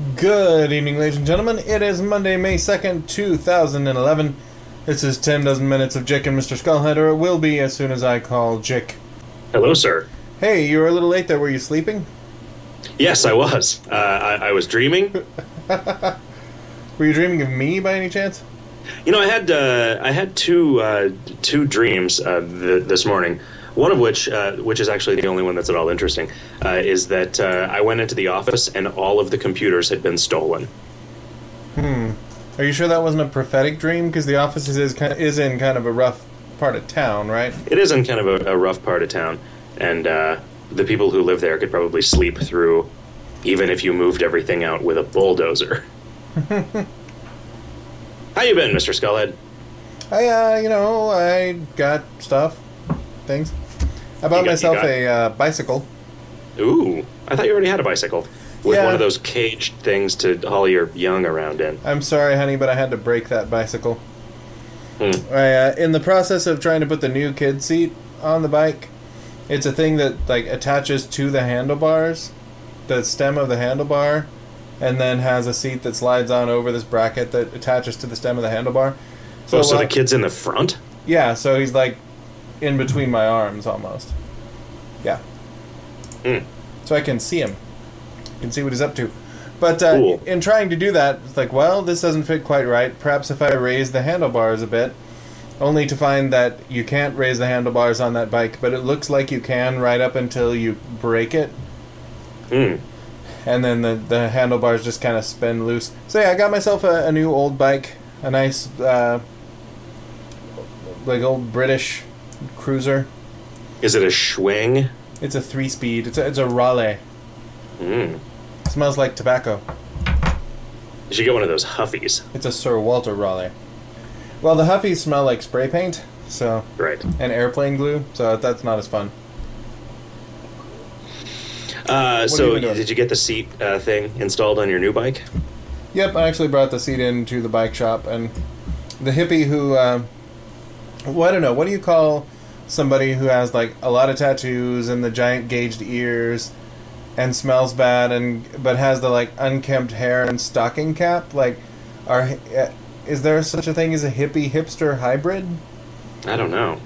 Good evening, ladies and gentlemen. It is Monday, May 2nd, 2011. This is 10 dozen minutes of Jick and Mr. Skullhead, or it will be as soon as I call Jick. Hello, sir. Hey, you were a little late there. Were you sleeping? Yes, I was. Uh, I, I was dreaming. Were you dreaming of me by any chance? You know, I had uh, I had two uh, two dreams uh, th- this morning. One of which, uh, which is actually the only one that's at all interesting, uh, is that uh, I went into the office and all of the computers had been stolen. Hmm. Are you sure that wasn't a prophetic dream? Because the office is, kind is in kind of a rough part of town, right? It is in kind of a, a rough part of town, and uh, the people who live there could probably sleep through, even if you moved everything out with a bulldozer. How you been, Mister Skullhead? I, uh, you know, I got stuff, things. I bought got- myself got- a uh, bicycle. Ooh, I thought you already had a bicycle with Yeah. one of those caged things to haul your young around in. I'm sorry, honey, but I had to break that bicycle. Hmm. I, uh, in the process of trying to put the new kid seat on the bike, it's a thing that like attaches to the handlebars, the stem of the handlebar, and then has a seat that slides on over this bracket that attaches to the stem of the handlebar. So, oh, so the kid's in the front? yeah, so he's like in between my arms almost. Yeah. Hmm. So I can see him. I can see what he's up to. But uh, Cool. in trying to do that, it's like, well, this doesn't fit quite right. Perhaps if I raise the handlebars a bit, only to find that you can't raise the handlebars on that bike, but it looks like you can right up until you break it, Hmm. and then the, the handlebars just kind of spin loose. So yeah, I got myself a, a new old bike, a nice, uh, like old British cruiser. Is it a Schwinn? It's a three speed. It's a, it's a Raleigh. Hmm. smells like tobacco. You should get one of those Huffies. It's a Sir Walter Raleigh. Well, the Huffies smell like spray paint, so Right. and airplane glue, so that's not as fun. Uh, so, did you get the seat uh, thing installed on your new bike? Yep, I actually brought the seat into the bike shop, and the hippie who, uh, well, I don't know, what do you call somebody who has like a lot of tattoos and the giant gauged ears, and smells bad, and but has the like unkempt hair and stocking cap? Like, are uh, is there such a thing as a hippie hipster hybrid? I don't know.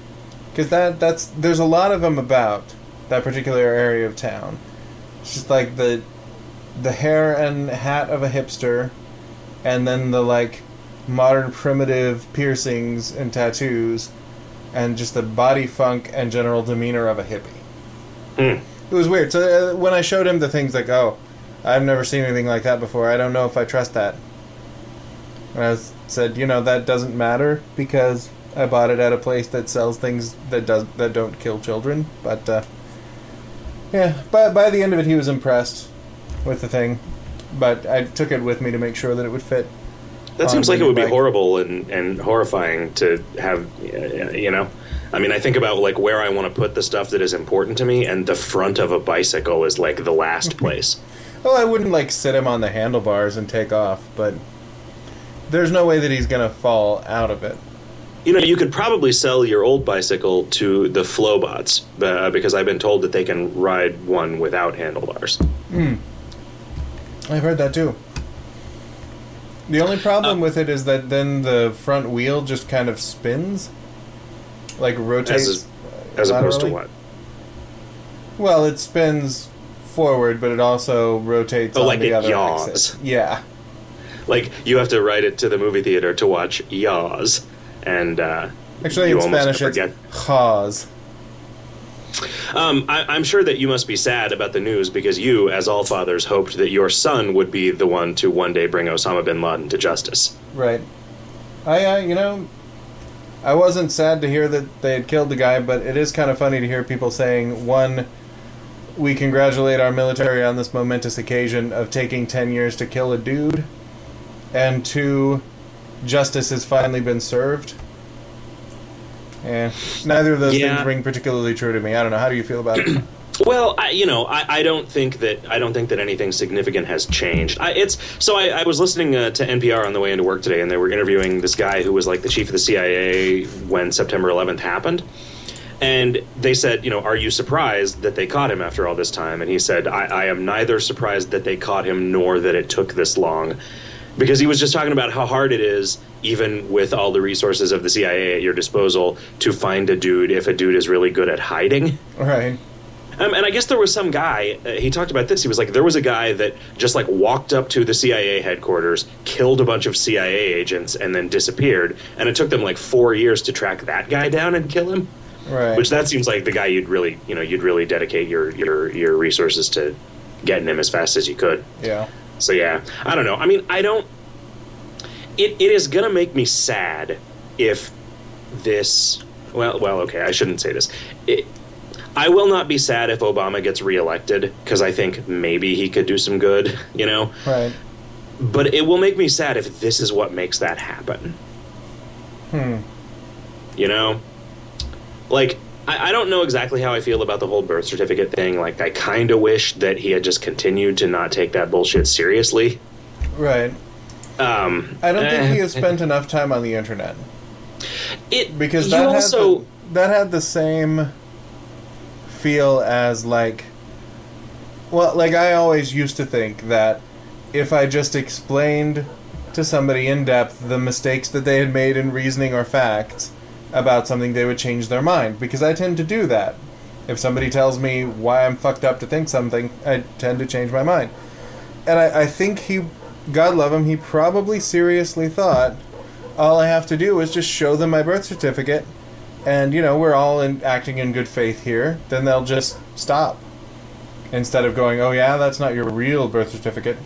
Because that that's there's a lot of them about that particular area of town. It's just like the the hair and hat of a hipster, and then the like modern primitive piercings and tattoos, and just the body funk and general demeanor of a hippie. Hmm. It was weird. So uh, when I showed him the things, like, oh, I've never seen anything like that before. I don't know if I trust that. And I was, said, you know, that doesn't matter because I bought it at a place that sells things that does that don't kill children. But uh, yeah, by by the end of it, he was impressed with the thing. But I took it with me to make sure that it would fit. That seems like it would be bike. horrible and, and horrifying to have, you know. I mean, I think about like where I want to put the stuff that is important to me, and the front of a bicycle is like the last place. Well, I wouldn't like sit him on the handlebars and take off, but there's no way that he's gonna fall out of it. You know, you could probably sell your old bicycle to the Flowbots uh, because I've been told that they can ride one without handlebars. I've heard that too. The only problem Uh, with it is that then the front wheel just kind of spins, like rotates. As, as opposed to what? Well, it spins forward, but it also rotates Oh, on like the it other yaws. axis. Yeah, Like you have to ride it to the movie theater to watch Yaws, and uh, actually, you in almost Spanish forget. it's Haas. Um, I, I'm sure that you must be sad about the news because you, as all fathers, hoped that your son would be the one to one day bring Osama bin Laden to justice. Right. I, uh, you know, I wasn't sad to hear that they had killed the guy, but it is kind of funny to hear people saying, one, we congratulate our military on this momentous occasion of taking 10 years to kill a dude, and two, justice has finally been served. Yeah, neither of those Yeah. things ring particularly true to me. I don't know. How do you feel about it? Well, I, you know, I, I don't think that I don't think that anything significant has changed. I, it's so I, I was listening uh, to NPR on the way into work today, and they were interviewing this guy who was like the chief of the CIA when September 11th happened, And they said, you know, are you surprised that they caught him after all this time? And he said, I, I am neither surprised that they caught him nor that it took this long. Because he was just talking about how hard it is, even with all the resources of the CIA at your disposal, to find a dude if a dude is really good at hiding. Right. Um, and I guess there was some guy. Uh, he talked about this. He was like, there was a guy that just like walked up to the CIA headquarters, killed a bunch of CIA agents, and then disappeared. And it took them like four years to track that guy down and kill him. Right. Which that seems like the guy you'd really, you know, you'd really dedicate your your your resources to getting him as fast as you could. yeah. So yeah, I don't know. I mean, I don't. It it is gonna make me sad if this. Well, well, okay. I shouldn't say this. It, I will not be sad if Obama gets reelected because I think maybe he could do some good. You know, Right. but it will make me sad if this is what makes that happen. Hmm. You know, like. I I don't know exactly how I feel about the whole birth certificate thing. Like, I kind of wish that he had just continued to not take that bullshit seriously. Right. Um, I don't think he has spent enough time on the internet it because that had also the, that had the same feel as like well like I always used to think that if I just explained to somebody in depth the mistakes that they had made in reasoning or facts about something they would change their mind because I tend to do that. If somebody tells me why I'm fucked up to think something, I tend to change my mind. And I, I think he, God love him, he probably seriously thought all I have to do is just show them my birth certificate, and you know we're all in, acting in good faith here. Then they'll just stop instead of going, "Oh yeah, that's not your real birth certificate."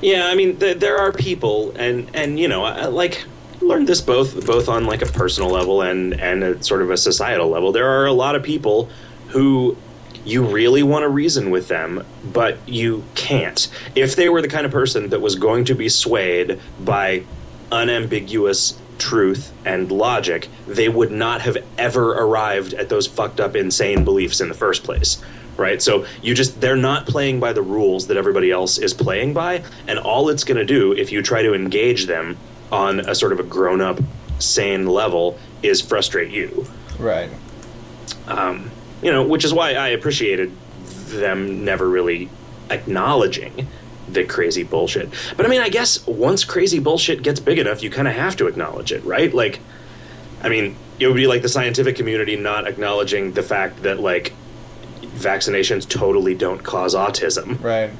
Yeah, I mean, th- there are people, and and you know, I, like learned this both both on like a personal level and and a sort of a societal level. There are a lot of people who you really want to reason with them, but you can't. If they were the kind of person that was going to be swayed by unambiguous truth and logic, they would not have ever arrived at those fucked up, insane beliefs in the first place. Right? So you just, they're not playing by the rules that everybody else is playing by. And all it's going to do, if you try to engage them on a sort of a grown up, sane level, is frustrate you. Right. Um, you know, which is why I appreciated them never really acknowledging the crazy bullshit. But I mean, I guess once crazy bullshit gets big enough, you kind of have to acknowledge it, right? Like, I mean, it would be like the scientific community not acknowledging the fact that like vaccinations totally don't cause autism Right.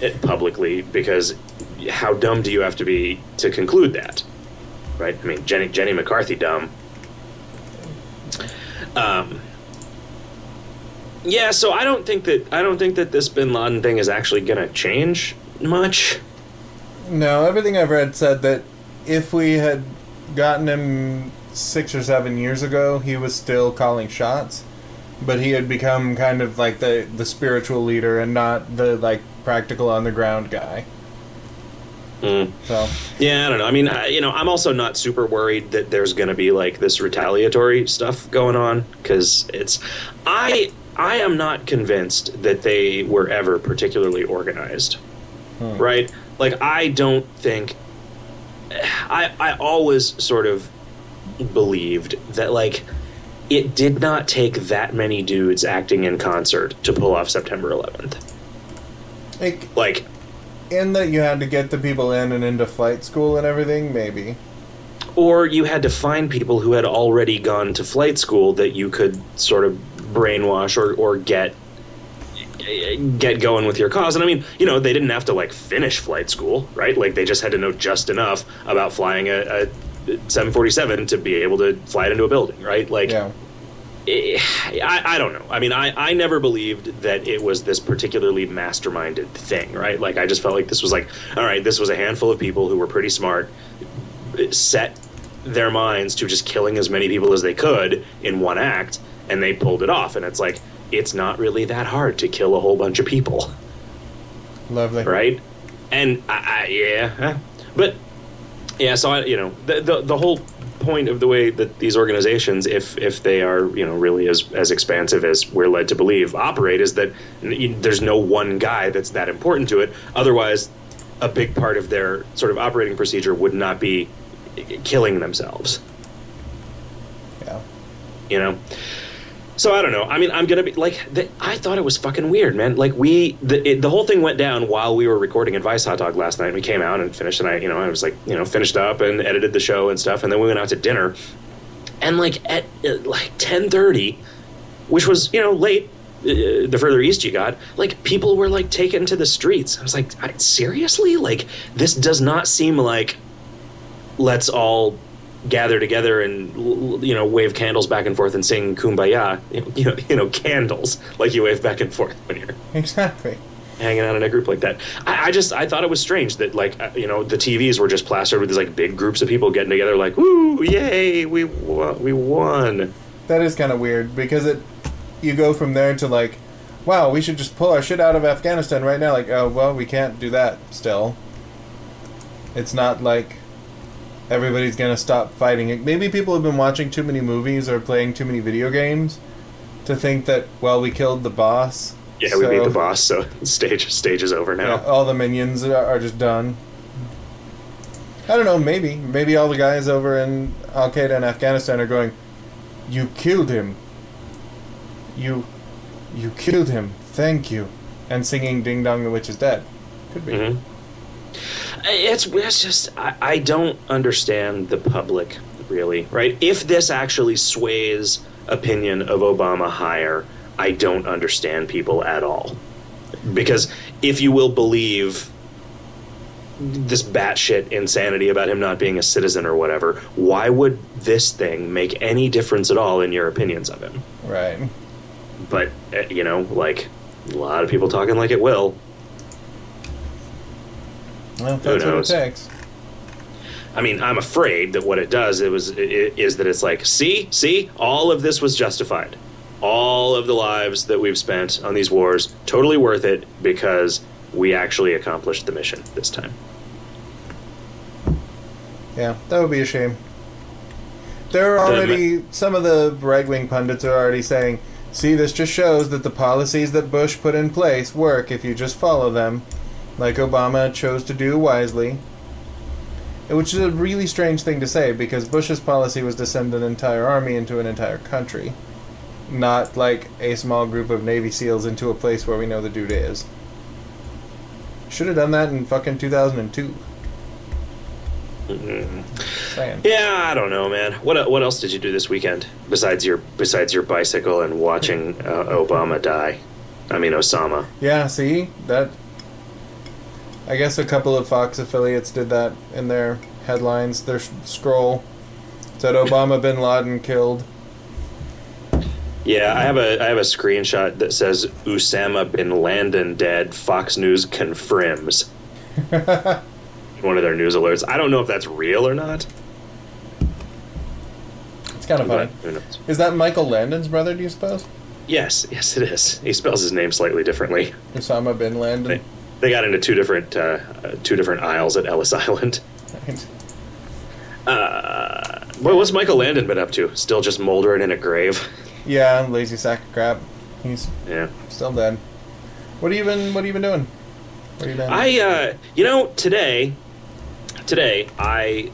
it publicly because how dumb do you have to be to conclude that right i mean jenny jenny mccarthy dumb um yeah so i don't think that i don't think that this bin laden thing is actually going to change much No, everything I've read said that if we had gotten him six or seven years ago, he was still calling shots, but he had become kind of like the the spiritual leader and not the like practical on the ground guy. Mm. So Yeah, I don't know. I mean, I, you know, I'm also not super worried that there's going to be like this retaliatory stuff going on because it's I I am not convinced that they were ever particularly organized. Hmm. Right? Like I don't think I I always sort of believed that like it did not take that many dudes acting in concert to pull off September 11th. like Like in that you had to get the people in and into flight school and everything, maybe. or you had to find people who had already gone to flight school that you could sort of brainwash or, or get get going with your cause and i mean you know they didn't have to like finish flight school right like they just had to know just enough about flying a, a 747 to be able to fly it into a building right like Yeah. eh, I, I don't know. I mean, I, I never believed that it was this particularly masterminded thing, right? Like, I just felt like this was like, all right, this was a handful of people who were pretty smart, set their minds to just killing as many people as they could in one act, and they pulled it off. And it's like, it's not really that hard to kill a whole bunch of people Lovely. right? And I, I yeah, eh. but yeah. So I, you know, the, the the whole point of the way that these organizations, if if they are you know really as as expansive as we're led to believe, operate is that there's no one guy that's that important to it. Otherwise, a big part of their sort of operating procedure would not be killing themselves. Yeah. you know. So I don't know. I mean, I'm gonna be like, the, I thought it was fucking weird, man. Like we, the it, the whole thing went down while we were recording Advice Hot Dog last night. We came out and finished, and I, you know, I was like, you know, finished up and edited the show and stuff, and then we went out to dinner, and like at uh, like ten thirty, which was you know late. Uh, the further east you got, like people were like taken to the streets. I was like, I, seriously, like this does not seem like let's all gather together and you know wave candles back and forth and sing kumbaya you know you know candles like you wave back and forth when you're Exactly. hanging out in a group like that i, I just i thought it was strange that like uh, you know the tvs were just plastered with these like big groups of people getting together like woo yay we won, we won That is kind of weird because it, you go from there to like, wow, we should just pull our shit out of Afghanistan right now. Like, oh well, we can't do that still. It's not like everybody's gonna stop fighting. it. Maybe people have been watching too many movies or playing too many video games to think that well, we killed the boss. yeah we beat the boss so stage stage is over now Yeah, all the minions are, are just done. I don't know. Maybe, maybe all the guys over in Al Qaeda in Afghanistan are going. You killed him. You, you killed him. Thank you, and singing "Ding Dong, the Witch is Dead." Could be. Mhm. It's it's just I, I don't understand the public really, right? If this actually sways opinion of Obama higher, I don't understand people at all. Because if you will believe this batshit insanity about him not being a citizen or whatever, why would this thing make any difference at all in your opinions of him? Right. But uh, you know, like a lot of people talking like it will. Well, that's what it takes. I mean, I'm afraid that what it does it was i- i- is that it's like, see, see, all of this was justified. All of the lives that we've spent on these wars, totally worth it because we actually accomplished the mission this time. Yeah, that would be a shame. There are already some of the right wing pundits are already saying, "See, this just shows that the policies that Bush put in place work if you just follow them, like Obama chose to do wisely." Which is a really strange thing to say because Bush's policy was to send an entire army into an entire country, not like a small group of Navy SEALs into a place where we know the dude is. Should have done that in fucking 2002. Mhm. Saying. Yeah, I don't know, man. What what else did you do this weekend besides your besides your bicycle and watching uh, Obama die? I mean, Osama. Yeah, see that. I guess a couple of Fox affiliates did that in their headlines. Their scroll said Obama bin Laden killed. Yeah, I have a I have a screenshot that says Usama bin Laden dead. Fox News confirms one of their news alerts. I don't know if that's real or not. It's kind of funny. Who knows? Is that Michael Landon's brother? Do you suppose? Yes, yes, it is. He spells his name slightly differently. Osama bin Laden. they got into two different uh, uh, two different aisles at Ellis Island. Right. Uh, what's Michael Landon been up to? Still just moldering in a grave. Yeah, lazy sack of crap. He's Yeah. still dead. What have you been? What have you been doing? What have you been? I, uh, you know, today, today I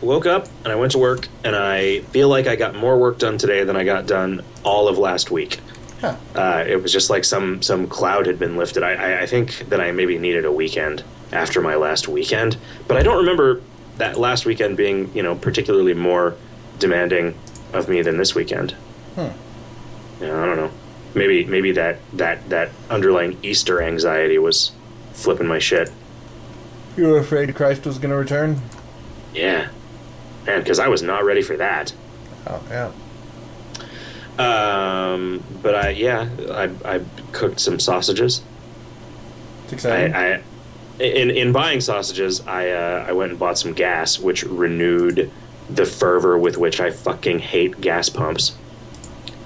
woke up and I went to work, and I feel like I got more work done today than I got done all of last week. Huh. Uh, it was just like some some cloud had been lifted. I, I, I think that I maybe needed a weekend after my last weekend, but I don't remember that last weekend being you know particularly more demanding of me than this weekend. Hmm. Yeah, I don't know. Maybe maybe that that that underlying Easter anxiety was flipping my shit. You were afraid Christ was going to return? Yeah, man, because I was not ready for that. Oh yeah. Um, but I yeah, I I cooked some sausages. It's exciting. I, I in in buying sausages, I uh, I went and bought some gas, which renewed the fervor with which I fucking hate gas pumps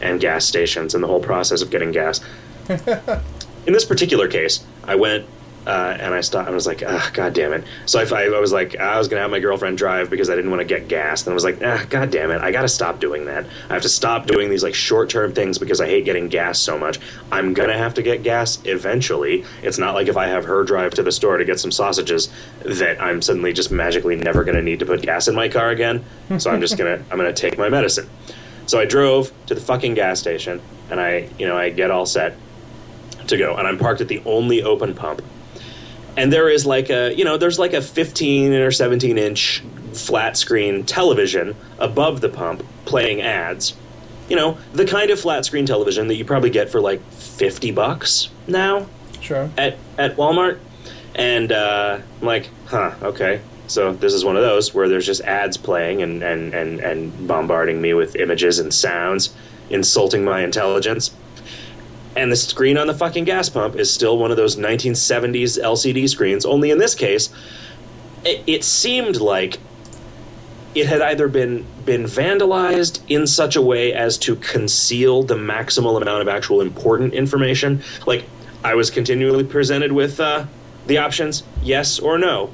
and gas stations and the whole process of getting gas. in this particular case, I went uh, and I stopped. I was like, ah, god damn it. So I, I was like, I was gonna have my girlfriend drive because I didn't want to get gas. And I was like, ah, god damn it, I gotta stop doing that. I have to stop doing these like short term things because I hate getting gas so much. I'm gonna have to get gas eventually. It's not like if I have her drive to the store to get some sausages that I'm suddenly just magically never gonna need to put gas in my car again. So I'm just gonna I'm gonna take my medicine. So I drove to the fucking gas station, and I, you know, I get all set to go, and I'm parked at the only open pump. And there is like a, you know, there's like a 15 or 17 inch flat screen television above the pump playing ads. You know, the kind of flat screen television that you probably get for like 50 bucks now Sure. at, at Walmart. And uh, I'm like, huh, okay. So this is one of those where there's just ads playing and, and, and, and bombarding me with images and sounds, insulting my intelligence. And the screen on the fucking gas pump is still one of those 1970s LCD screens, only in this case, it, it seemed like it had either been been vandalized in such a way as to conceal the maximal amount of actual important information. Like I was continually presented with uh, the options yes or no,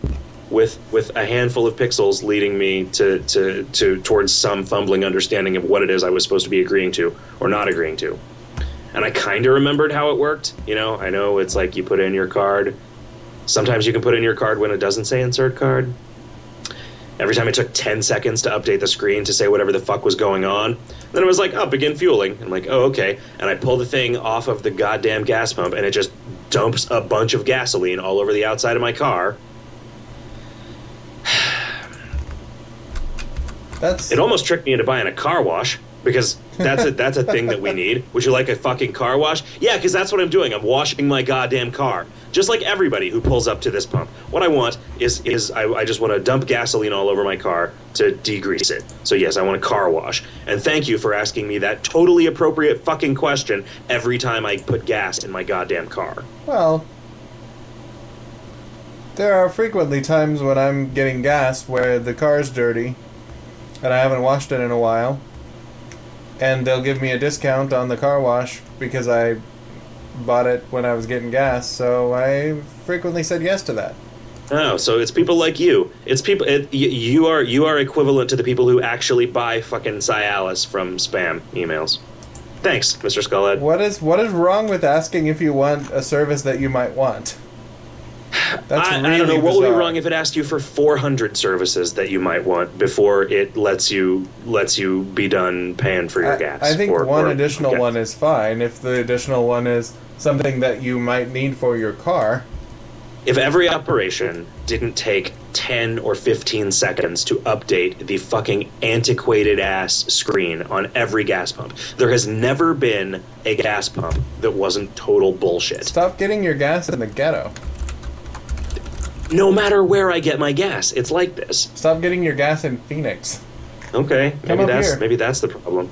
with with a handful of pixels leading me to, to to towards some fumbling understanding of what it is I was supposed to be agreeing to or not agreeing to. And I kind of remembered how it worked. You know, I know it's like you put in your card. Sometimes you can put in your card when it doesn't say insert card. Every time it took 10 seconds to update the screen to say whatever the fuck was going on. Then it was like, oh, begin fueling. I'm like, oh, okay. And I pull the thing off of the goddamn gas pump and it just dumps a bunch of gasoline all over the outside of my car. That's It almost tricked me into buying a car wash because that's a that's a thing that we need. Would you like a fucking car wash? Yeah, because that's what I'm doing. I'm washing my goddamn car, just like everybody who pulls up to this pump. What I want is is I, I just want to dump gasoline all over my car to degrease it. So yes, I want a car wash. And thank you for asking me that totally appropriate fucking question every time I put gas in my goddamn car. well. There are frequently times when I'm getting gas where the car's dirty, and I haven't washed it in a while, and they'll give me a discount on the car wash because I bought it when I was getting gas. So I frequently said yes to that. Oh, so it's people like you. It's people. It, you are you are equivalent to the people who actually buy fucking Cialis from spam emails. Thanks, Mr. Skullhead. What is what is wrong with asking if you want a service that you might want? That's I, really I don't know what would be wrong if it asked you for 400 services that you might want before it lets you lets you be done paying for your I, gas. I think or- one or- additional okay. one is fine if the additional one is something that you might need for your car. If every operation didn't take 10 or 15 seconds to update the fucking antiquated ass screen on every gas pump, there has never been a gas pump that wasn't total bullshit. Stop getting your gas in the ghetto. No matter where I get my gas, it's like this. Stop getting your gas in Phoenix. Okay, Come maybe that's here. maybe that's the problem.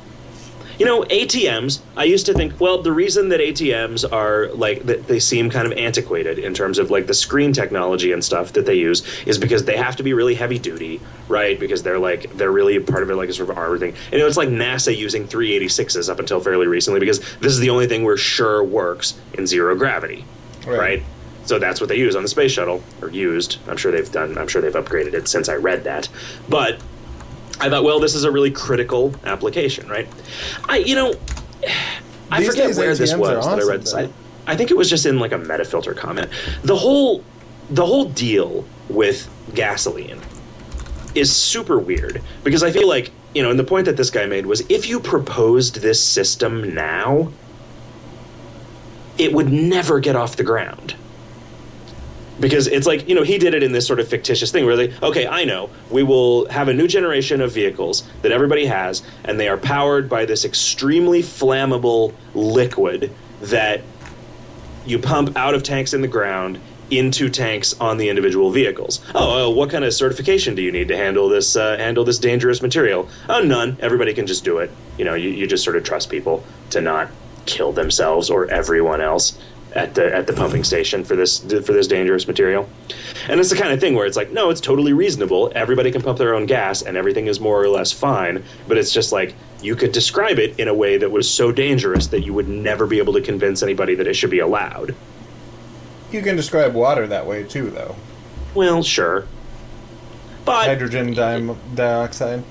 You know, ATMs. I used to think, well, the reason that ATMs are like that they seem kind of antiquated in terms of like the screen technology and stuff that they use is because they have to be really heavy duty, right? Because they're like they're really part of it like a sort of armor thing. And you know, it's like NASA using 386s up until fairly recently because this is the only thing we're sure works in zero gravity, Right. right? So that's what they use on the space shuttle, or used. I'm sure they've done. I'm sure they've upgraded it since I read that. But I thought, well, this is a really critical application, right? I, you know, I These forget where this was are that I read this. I, I think it was just in like a Metafilter comment. The whole, the whole deal with gasoline is super weird because I feel like you know, and the point that this guy made was if you proposed this system now, it would never get off the ground because it's like you know he did it in this sort of fictitious thing where they okay i know we will have a new generation of vehicles that everybody has and they are powered by this extremely flammable liquid that you pump out of tanks in the ground into tanks on the individual vehicles. Oh, uh, what kind of certification do you need to handle this uh, handle this dangerous material? Oh, none. Everybody can just do it. You know, you, you just sort of trust people to not kill themselves or everyone else at the at the pumping station for this for this dangerous material. And it's the kind of thing where it's like, no, it's totally reasonable. Everybody can pump their own gas and everything is more or less fine, but it's just like you could describe it in a way that was so dangerous that you would never be able to convince anybody that it should be allowed. You can describe water that way too, though. Well, sure. But Hydrogen di- dioxide.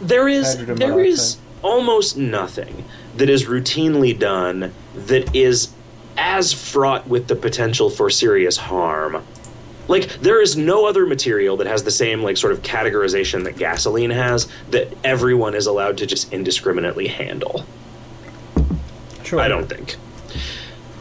there is hydrogen there is almost nothing that is routinely done that is as fraught with the potential for serious harm Like there is no other material that has the same like sort of categorization that gasoline has that everyone is allowed to just indiscriminately handle. Sure. I don't think.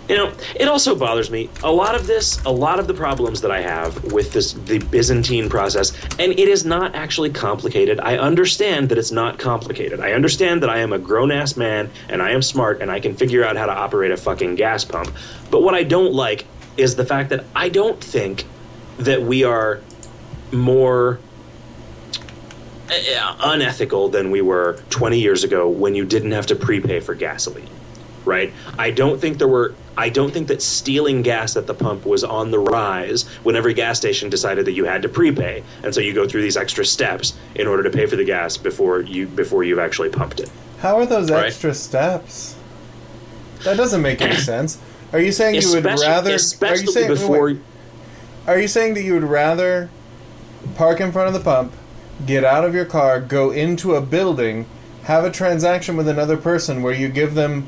You know, it also bothers me. A lot of this, a lot of the problems that I have with this the Byzantine process, and it is not actually complicated. I understand that it's not complicated. I understand that I am a grown ass man and I am smart and I can figure out how to operate a fucking gas pump. But what I don't like is the fact that I don't think that we are more uh, unethical than we were 20 years ago when you didn't have to prepay for gasoline right i don't think there were i don't think that stealing gas at the pump was on the rise when every gas station decided that you had to prepay and so you go through these extra steps in order to pay for the gas before you before you've actually pumped it How are those Right. extra steps? That doesn't make any sense. Are you saying you would especially, rather? Are especially you saying before wait, Are you saying that you would rather park in front of the pump, get out of your car, go into a building, have a transaction with another person where you give them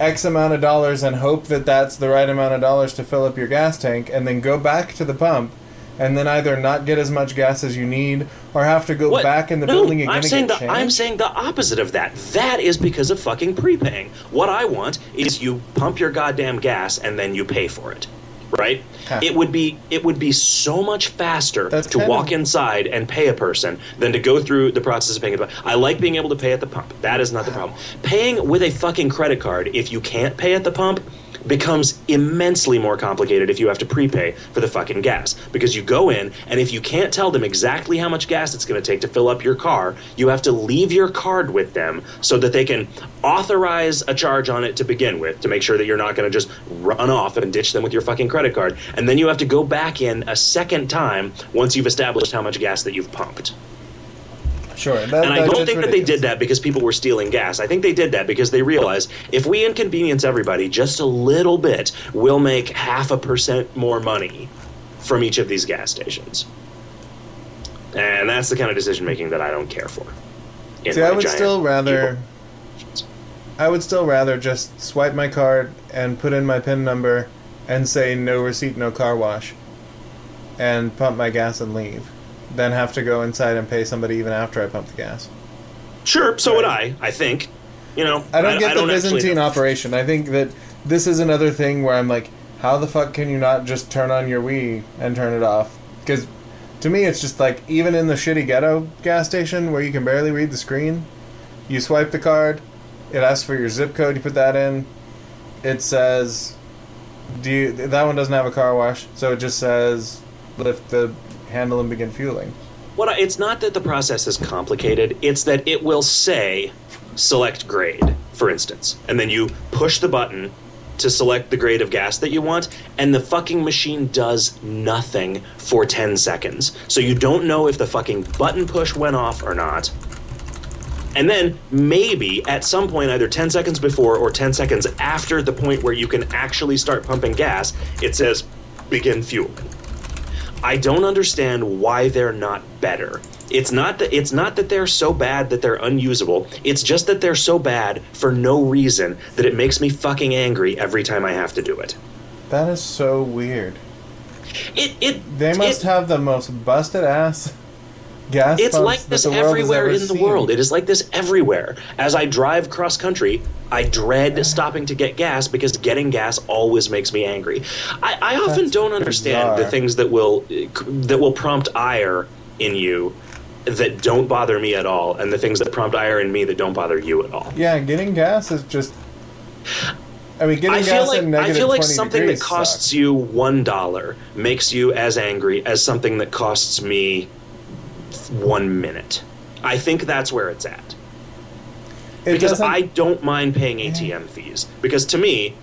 X amount of dollars and hope that that's the right amount of dollars to fill up your gas tank, and then go back to the pump, and then either not get as much gas as you need, or have to go What? back in the no, building again I'm saying get the, changed? I'm saying the opposite of that. That is because of fucking prepaying. What I want is you pump your goddamn gas and then you pay for it. Right? Huh. It would be it would be so much faster That's to walk of- inside and pay a person than to go through the process of paying at the pump. I like being able to pay at the pump. That is not the problem. Paying with a fucking credit card if you can't pay at the pump becomes immensely more complicated if you have to prepay for the fucking gas. Because you go in and if you can't tell them exactly how much gas it's going to take to fill up your car you have to leave your card with them so that they can authorize a charge on it to begin with to make sure that you're not going to just run off and ditch them with your fucking credit card. And then you have to go back in a second time once you've established how much gas that you've pumped Sure, that, and I don't think that they did that because people were stealing gas. I think they did that because they realized if we inconvenience everybody just a little bit, we'll make half a percent more money from each of these gas stations. And that's the kind of decision making that I don't care for. See, I would still rather. evil- I would still rather just swipe my card and put in my PIN number and say no receipt, no car wash, and pump my gas and leave, than have to go inside and pay somebody even after I pump the gas. Sure, so would I. I think. You know, I don't get the actually Byzantine operation. I think that this is another thing where I'm like, how the fuck can you not just turn on your Wii and turn it off? Because to me, it's just like even in the shitty ghetto gas station where you can barely read the screen, you swipe the card, it asks for your zip code, you put that in, it says, do you, that one doesn't have a car wash, so it just says lift the handle and begin fueling. What I, it's not that the process is complicated. It's that it will say select grade, for instance, and then you push the button to select the grade of gas that you want, and the fucking machine does nothing for 10 seconds. So you don't know if the fucking button push went off or not. And then maybe at some point, either 10 seconds before or 10 seconds after the point where you can actually start pumping gas, it says begin fueling. I don't understand why they're not better. It's not that it's not that they're so bad that they're unusable. It's just that they're so bad for no reason that it makes me fucking angry every time I have to do it. That is so weird. It it They must it- have the most busted ass gas It's like this everywhere in the seen. world. It is like this everywhere. As I drive cross country, I dread stopping to get gas because getting gas always makes me angry. I, I often That's don't understand the things that will that will prompt ire in you that don't bother me at all, and the things that prompt ire in me that don't bother you at all. Yeah, getting gas is just. I mean, getting I gas feel like in I feel like something that costs sucks. you one dollar makes you as angry as something that costs me one minute. I think that's where it's at. It because doesn't- I don't mind paying ATM fees. Because to me,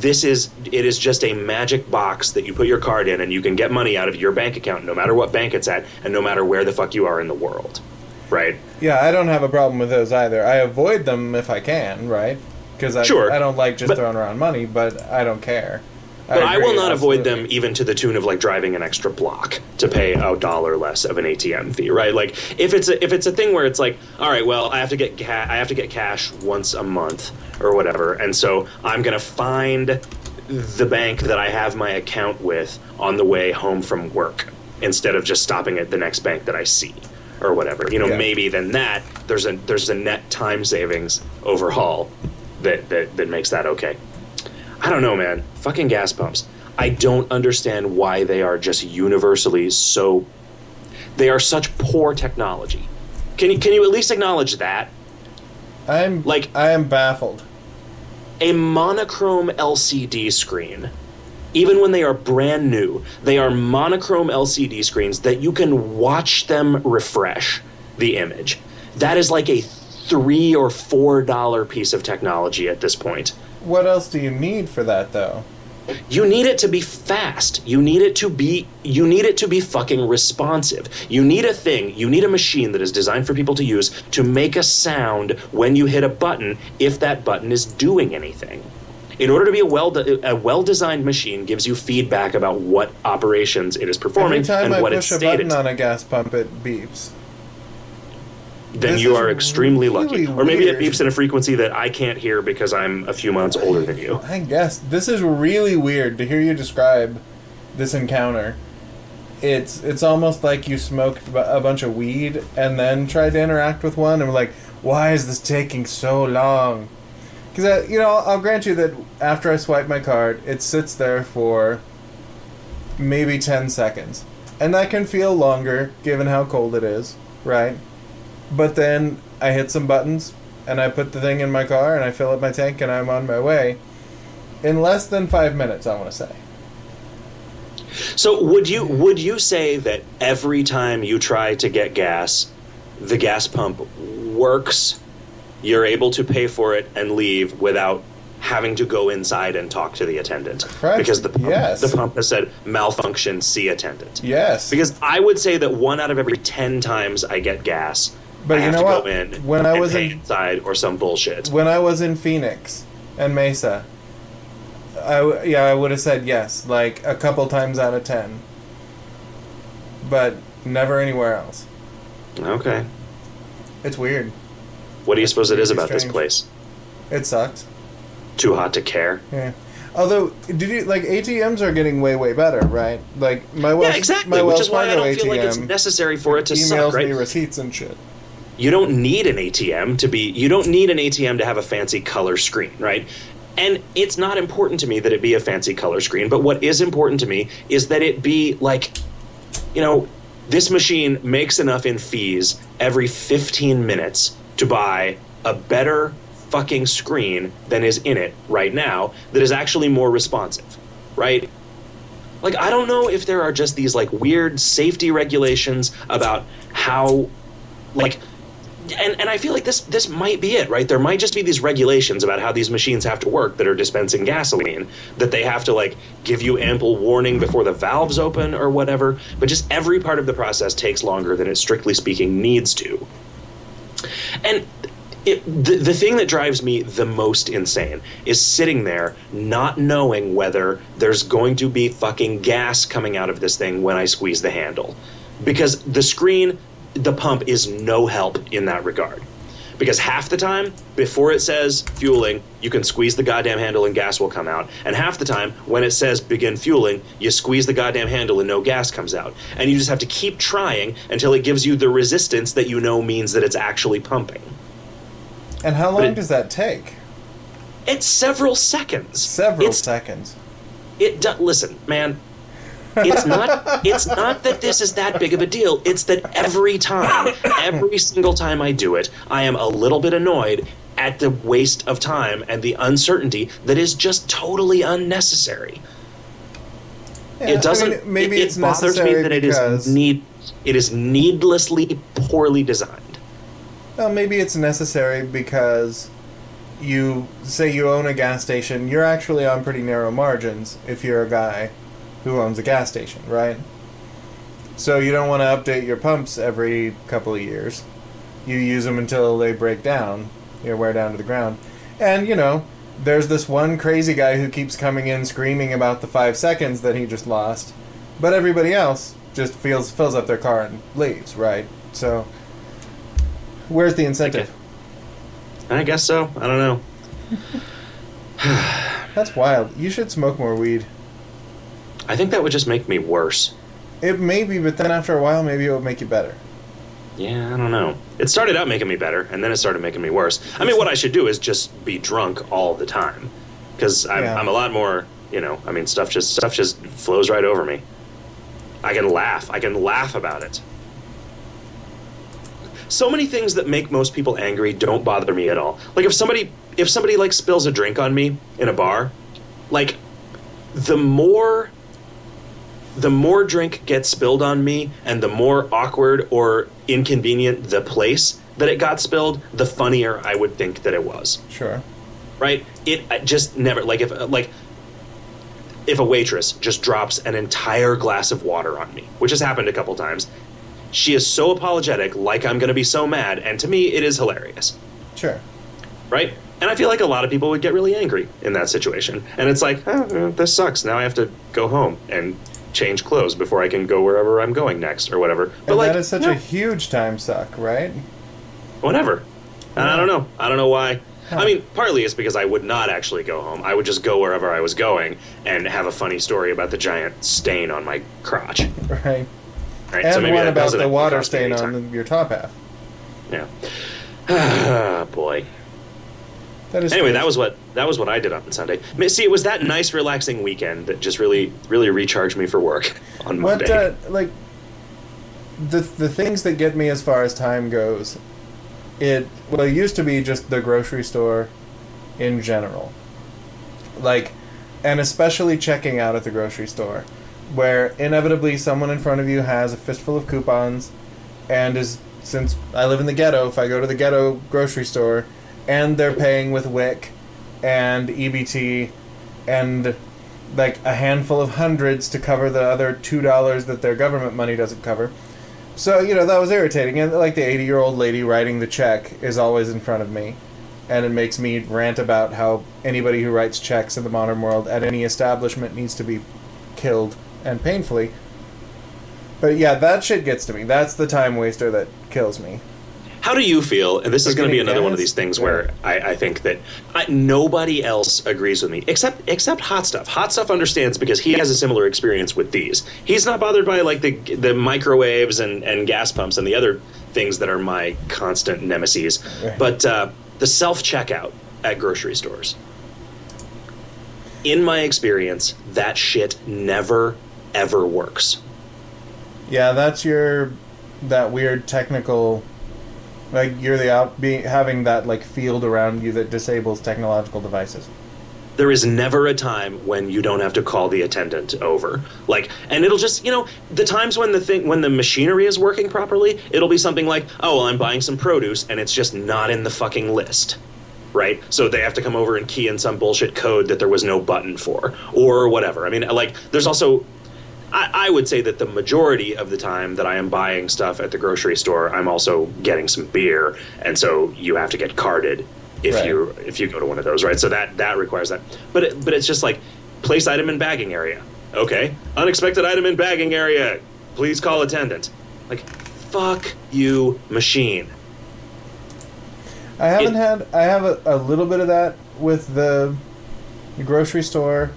this is it is just a magic box that you put your card in and you can get money out of your bank account no matter what bank it's at and no matter where the fuck you are in the world. Right? Yeah, I don't have a problem with those either. I avoid them if I can, right? Because I, Sure, I don't like just but- throwing around money, but I don't care. But I, will agree, not avoid them even to the tune of like driving an extra block to pay a dollar less of an ATM fee, right? Like if it's a, if it's a thing where it's like, all right, well, I have to get ca- I have to get cash once a month or whatever, and so I'm gonna find the bank that I have my account with on the way home from work instead of just stopping at the next bank that I see or whatever. You know, Yeah. maybe then that there's a there's a net time savings overhaul that, that that makes that okay. I don't know, man. Fucking gas pumps. I don't understand why they are just universally so. They are such poor technology. Can you can you at least acknowledge that I'm Like- I am baffled. a monochrome LCD screen, even when they are brand new, they are monochrome LCD screens that you can watch them refresh the image. That is like a three or four dollar piece of technology at this point. What else do you need for that though? You need it to be fast. You need it to be you need it to be fucking responsive. You need a thing, you need a machine that is designed for people to use to make a sound when you hit a button if that button is doing anything. In order to be a well a well-designed machine gives you feedback about what operations it is performing Every time and I what it's push a stated. button on a gas pump, it beeps. Then this you are extremely lucky. really Or maybe weird. it beeps in a frequency that I can't hear because I'm a few months older than you. I guess this is really weird to hear you describe this encounter. It's it's almost like you smoked a bunch of weed and then tried to interact with one and were like, why is this taking so long? Because uh, you know, I'll grant you that after I swipe my card, it sits there for maybe ten seconds, and that can feel longer given how cold it is, right? But then I hit some buttons and I put the thing in my car and I fill up my tank and I'm on my way in less than five minutes. I want to say. So would you would you say that every time you try to get gas, the gas pump works? You're able to pay for it and leave without having to go inside and talk to the attendant Correct. because the pump, Yes. the pump has said malfunction. See attendant. Yes. Because I would say that one out of every ten times I get gas, But I you know what? When I was in- inside or some bullshit. when I was in Phoenix and Mesa, I w- yeah I would have said yes like a couple times out of ten, but never anywhere else. Okay. It's weird. What do you suppose it is about this place? It sucks. Too hot to care. Yeah. Although, did you like ATMs are getting way way better, right? Like my Wells, yeah, exactly. my Which Wells is why I Fargo don't feel like it's ATM necessary for it to emails suck, right? me receipts and shit. You don't need an ATM to be you don't need an ATM to have a fancy color screen, right? And it's not important to me that it be a fancy color screen, but what is important to me is that it be like you know, this machine makes enough in fees every 15 minutes to buy a better fucking screen than is in it right now that is actually more responsive, right? Like I don't know if there are just these like weird safety regulations about how like and, and I feel like this this might be it, right? There might just be these regulations about how these machines have to work that are dispensing gasoline, that they have to like give you ample warning before the valves open or whatever. But just every part of the process takes longer than it strictly speaking needs to. And it, the, the thing that drives me the most insane is sitting there not knowing whether there's going to be fucking gas coming out of this thing when I squeeze the handle. Because the screen, the pump is no help in that regard. Because half the time, before it says fueling, you can squeeze the goddamn handle and gas will come out. And half the time, when it says begin fueling, you squeeze the goddamn handle and no gas comes out. And you just have to keep trying until it gives you the resistance that you know means that it's actually pumping. And how long it- does that take? It's several seconds. Several It's, seconds. it do, listen, man. It's not. It's not that this is that big of a deal. It's that every time, every single time I do it, I am a little bit annoyed at the waste of time and the uncertainty that is just totally unnecessary. Yeah, it doesn't. I mean, maybe it, it's it bothers me that it is need. It is needlessly poorly designed. Well, maybe it's necessary because you say you own a gas station, you're actually on pretty narrow margins if you're a guy who owns a gas station, right? So you don't want to update your pumps every couple of years. You use them until they break down, you know, wear down to the ground. And, you know, there's this one crazy guy who keeps coming in screaming about the five seconds that he just lost. But everybody else just feels fills up their car and leaves, right? So where's the incentive? I guess so. I don't know. That's wild. You should smoke more weed. I think that would just make me worse. It may be, but then after a while, maybe it would make you better. Yeah, I don't know. It started out making me better, and then it started making me worse. I mean, what I should do is just be drunk all the time, because I'm, Yeah. I'm a lot more. You know, I mean, stuff just stuff just flows right over me. I can laugh. I can laugh about it. So many things that make most people angry don't bother me at all. Like if somebody if somebody like spills a drink on me in a bar, like the more the more drink gets spilled on me and the more awkward or inconvenient the place that it got spilled, the funnier I would think that it was. Sure. Right? It just never like if like if a waitress just drops an entire glass of water on me, which has happened a couple times, she is so apologetic, like I'm going to be so mad, and to me, it is hilarious, Sure. right? And I feel like a lot of people would get really angry in that situation, and it's like, oh, this sucks. Now I have to go home and change clothes before I can go wherever I'm going next, or whatever. But And like, that is such no, a huge time suck, right? whatever. And I don't know. I don't know why. Huh. I mean, partly it's because I would not actually go home. I would just go wherever I was going and have a funny story about the giant stain on my crotch. Right. Right? And one that about the water stain on your top half. Yeah. Ah, Boy. That is Anyway, strange. that was what that was what I did on Sunday. I mean, See, it was that nice, relaxing weekend that just really, really recharged me for work on What Monday. uh, like the the things that get me as far as time goes. It well, it used to be just the grocery store, in general. Like, and especially checking out at the grocery store, where inevitably someone in front of you has a fistful of coupons, and is since I live in the ghetto, if I go to the ghetto grocery store, and they're paying with WIC, and EBT, and like a handful of hundreds to cover the other two dollars that their government money doesn't cover. So you know that was irritating, and like the eighty-year-old lady writing the check is always in front of me, and it makes me rant about how anybody who writes checks in the modern world at any establishment needs to be killed and painfully. But yeah, that shit gets to me. That's the time waster that kills me. How do you feel? And this is going to be another one of these things Yeah. where I, I think that I, nobody else agrees with me except except Hot Stuff. Hot Stuff understands because he has a similar experience with these. He's not bothered by like the the microwaves and, and gas pumps and the other things that are my constant nemesis. Right. But uh, the self checkout at grocery stores. In my experience, that shit never ever works. Yeah, that's your that weird technical like you're the out being having that like field around you that disables technological devices. there is never a time when you don't have to call the attendant over. Like and it'll just you know the times when the thing when the machinery is working properly it'll be something like oh well i'm buying some produce and it's just not in the fucking list. Right? So they have to come over and key in some bullshit code that there was no button for or whatever. I mean like there's also I, I would say that the majority of the time that I am buying stuff at the grocery store, I'm also getting some beer, and so you have to get carded if Right. you if you go to one of those, right? So that that requires that. But it, but it's just like place item in bagging area. Okay, unexpected item in bagging area. Please call attendant. Like, fuck you, machine. I haven't It- had I have a, a little bit of that with the grocery store,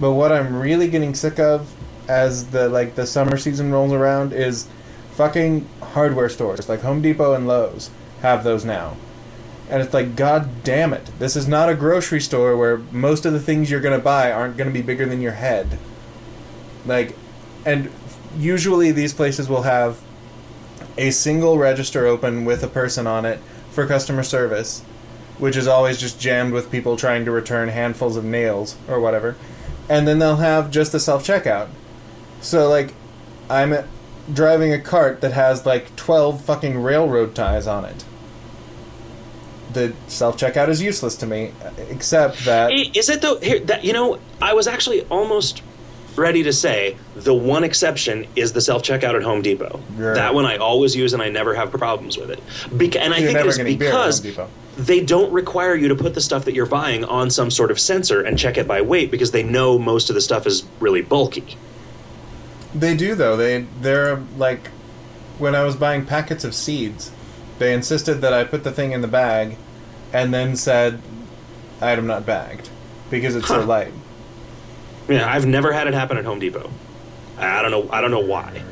but what I'm really getting sick of as the like the summer season rolls around is fucking hardware stores like Home Depot and Lowe's have those now. And it's like god damn it. This is not a grocery store where most of the things you're going to buy aren't going to be bigger than your head. Like and usually these places will have a single register open with a person on it for customer service, which is always just jammed with people trying to return handfuls of nails or whatever. And then they'll have just the self checkout. So, like, I'm driving a cart that has like 12 fucking railroad ties on it. The self checkout is useless to me, except that is it though? Here, that you know, I was actually almost ready to say the one exception is the self checkout at Home Depot. Yeah. That one I always use and I never have problems with it. Beca- and I You're think it's getting beer at Home because they don't require you to put the stuff that you're buying on some sort of sensor and check it by weight because they know most of the stuff is really bulky. They do though. They they're like when I was buying packets of seeds, they insisted that I put the thing in the bag, and then said, "Item not bagged." because it's Huh. so light. Yeah, I've never had it happen at Home Depot. I I don't know. I don't know why.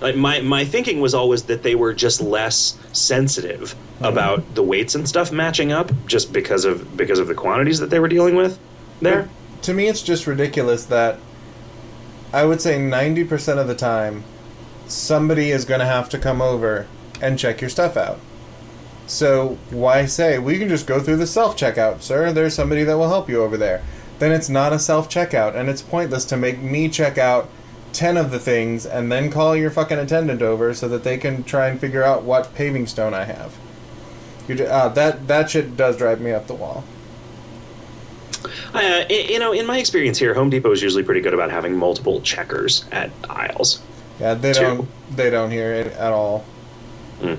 Like my my thinking was always that they were just less sensitive mm-hmm. about the weights and stuff matching up, just because of because of the quantities that they were dealing with. There. To me, it's just ridiculous that I would say 90% of the time, somebody is going to have to come over and check your stuff out. So, why say, we can just go through the self checkout, sir? There's somebody that will help you over there. Then it's not a self checkout, and it's pointless to make me check out 10 of the things and then call your fucking attendant over so that they can try and figure out what paving stone I have. You uh, that, that shit does drive me up the wall. Uh, you know, in my experience here, Home Depot is usually pretty good about having multiple checkers at aisles. Yeah, they Two. don't. They don't hear it at all. Hmm.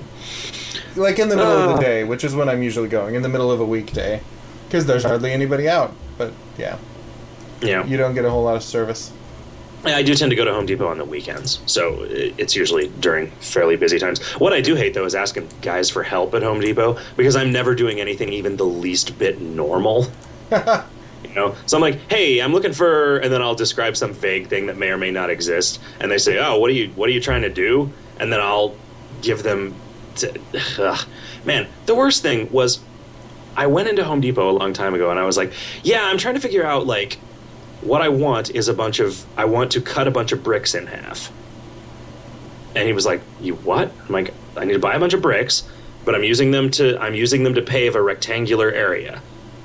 Like in the middle of Uh. the day, which is when I'm usually going, in the middle of a weekday, because there's hardly anybody out. But yeah, Yeah. you don't get a whole lot of service. I do tend to go to Home Depot on the weekends, so it's usually during fairly busy times. What I do hate though is asking guys for help at Home Depot because I'm never doing anything even the least bit normal. you know, so I'm like, "Hey, I'm looking for," and then I'll describe some vague thing that may or may not exist, and they say, "Oh, what are you what are you trying to do?" And then I'll give them. Ugh. Man, the worst thing was I went into Home Depot a long time ago, and I was like, "Yeah, I'm trying to figure out like." what I want is a bunch of I want to cut a bunch of bricks in half. And he was like, "You what?" I'm like, "I need to buy a bunch of bricks, but I'm using them to I'm using them to pave a rectangular area,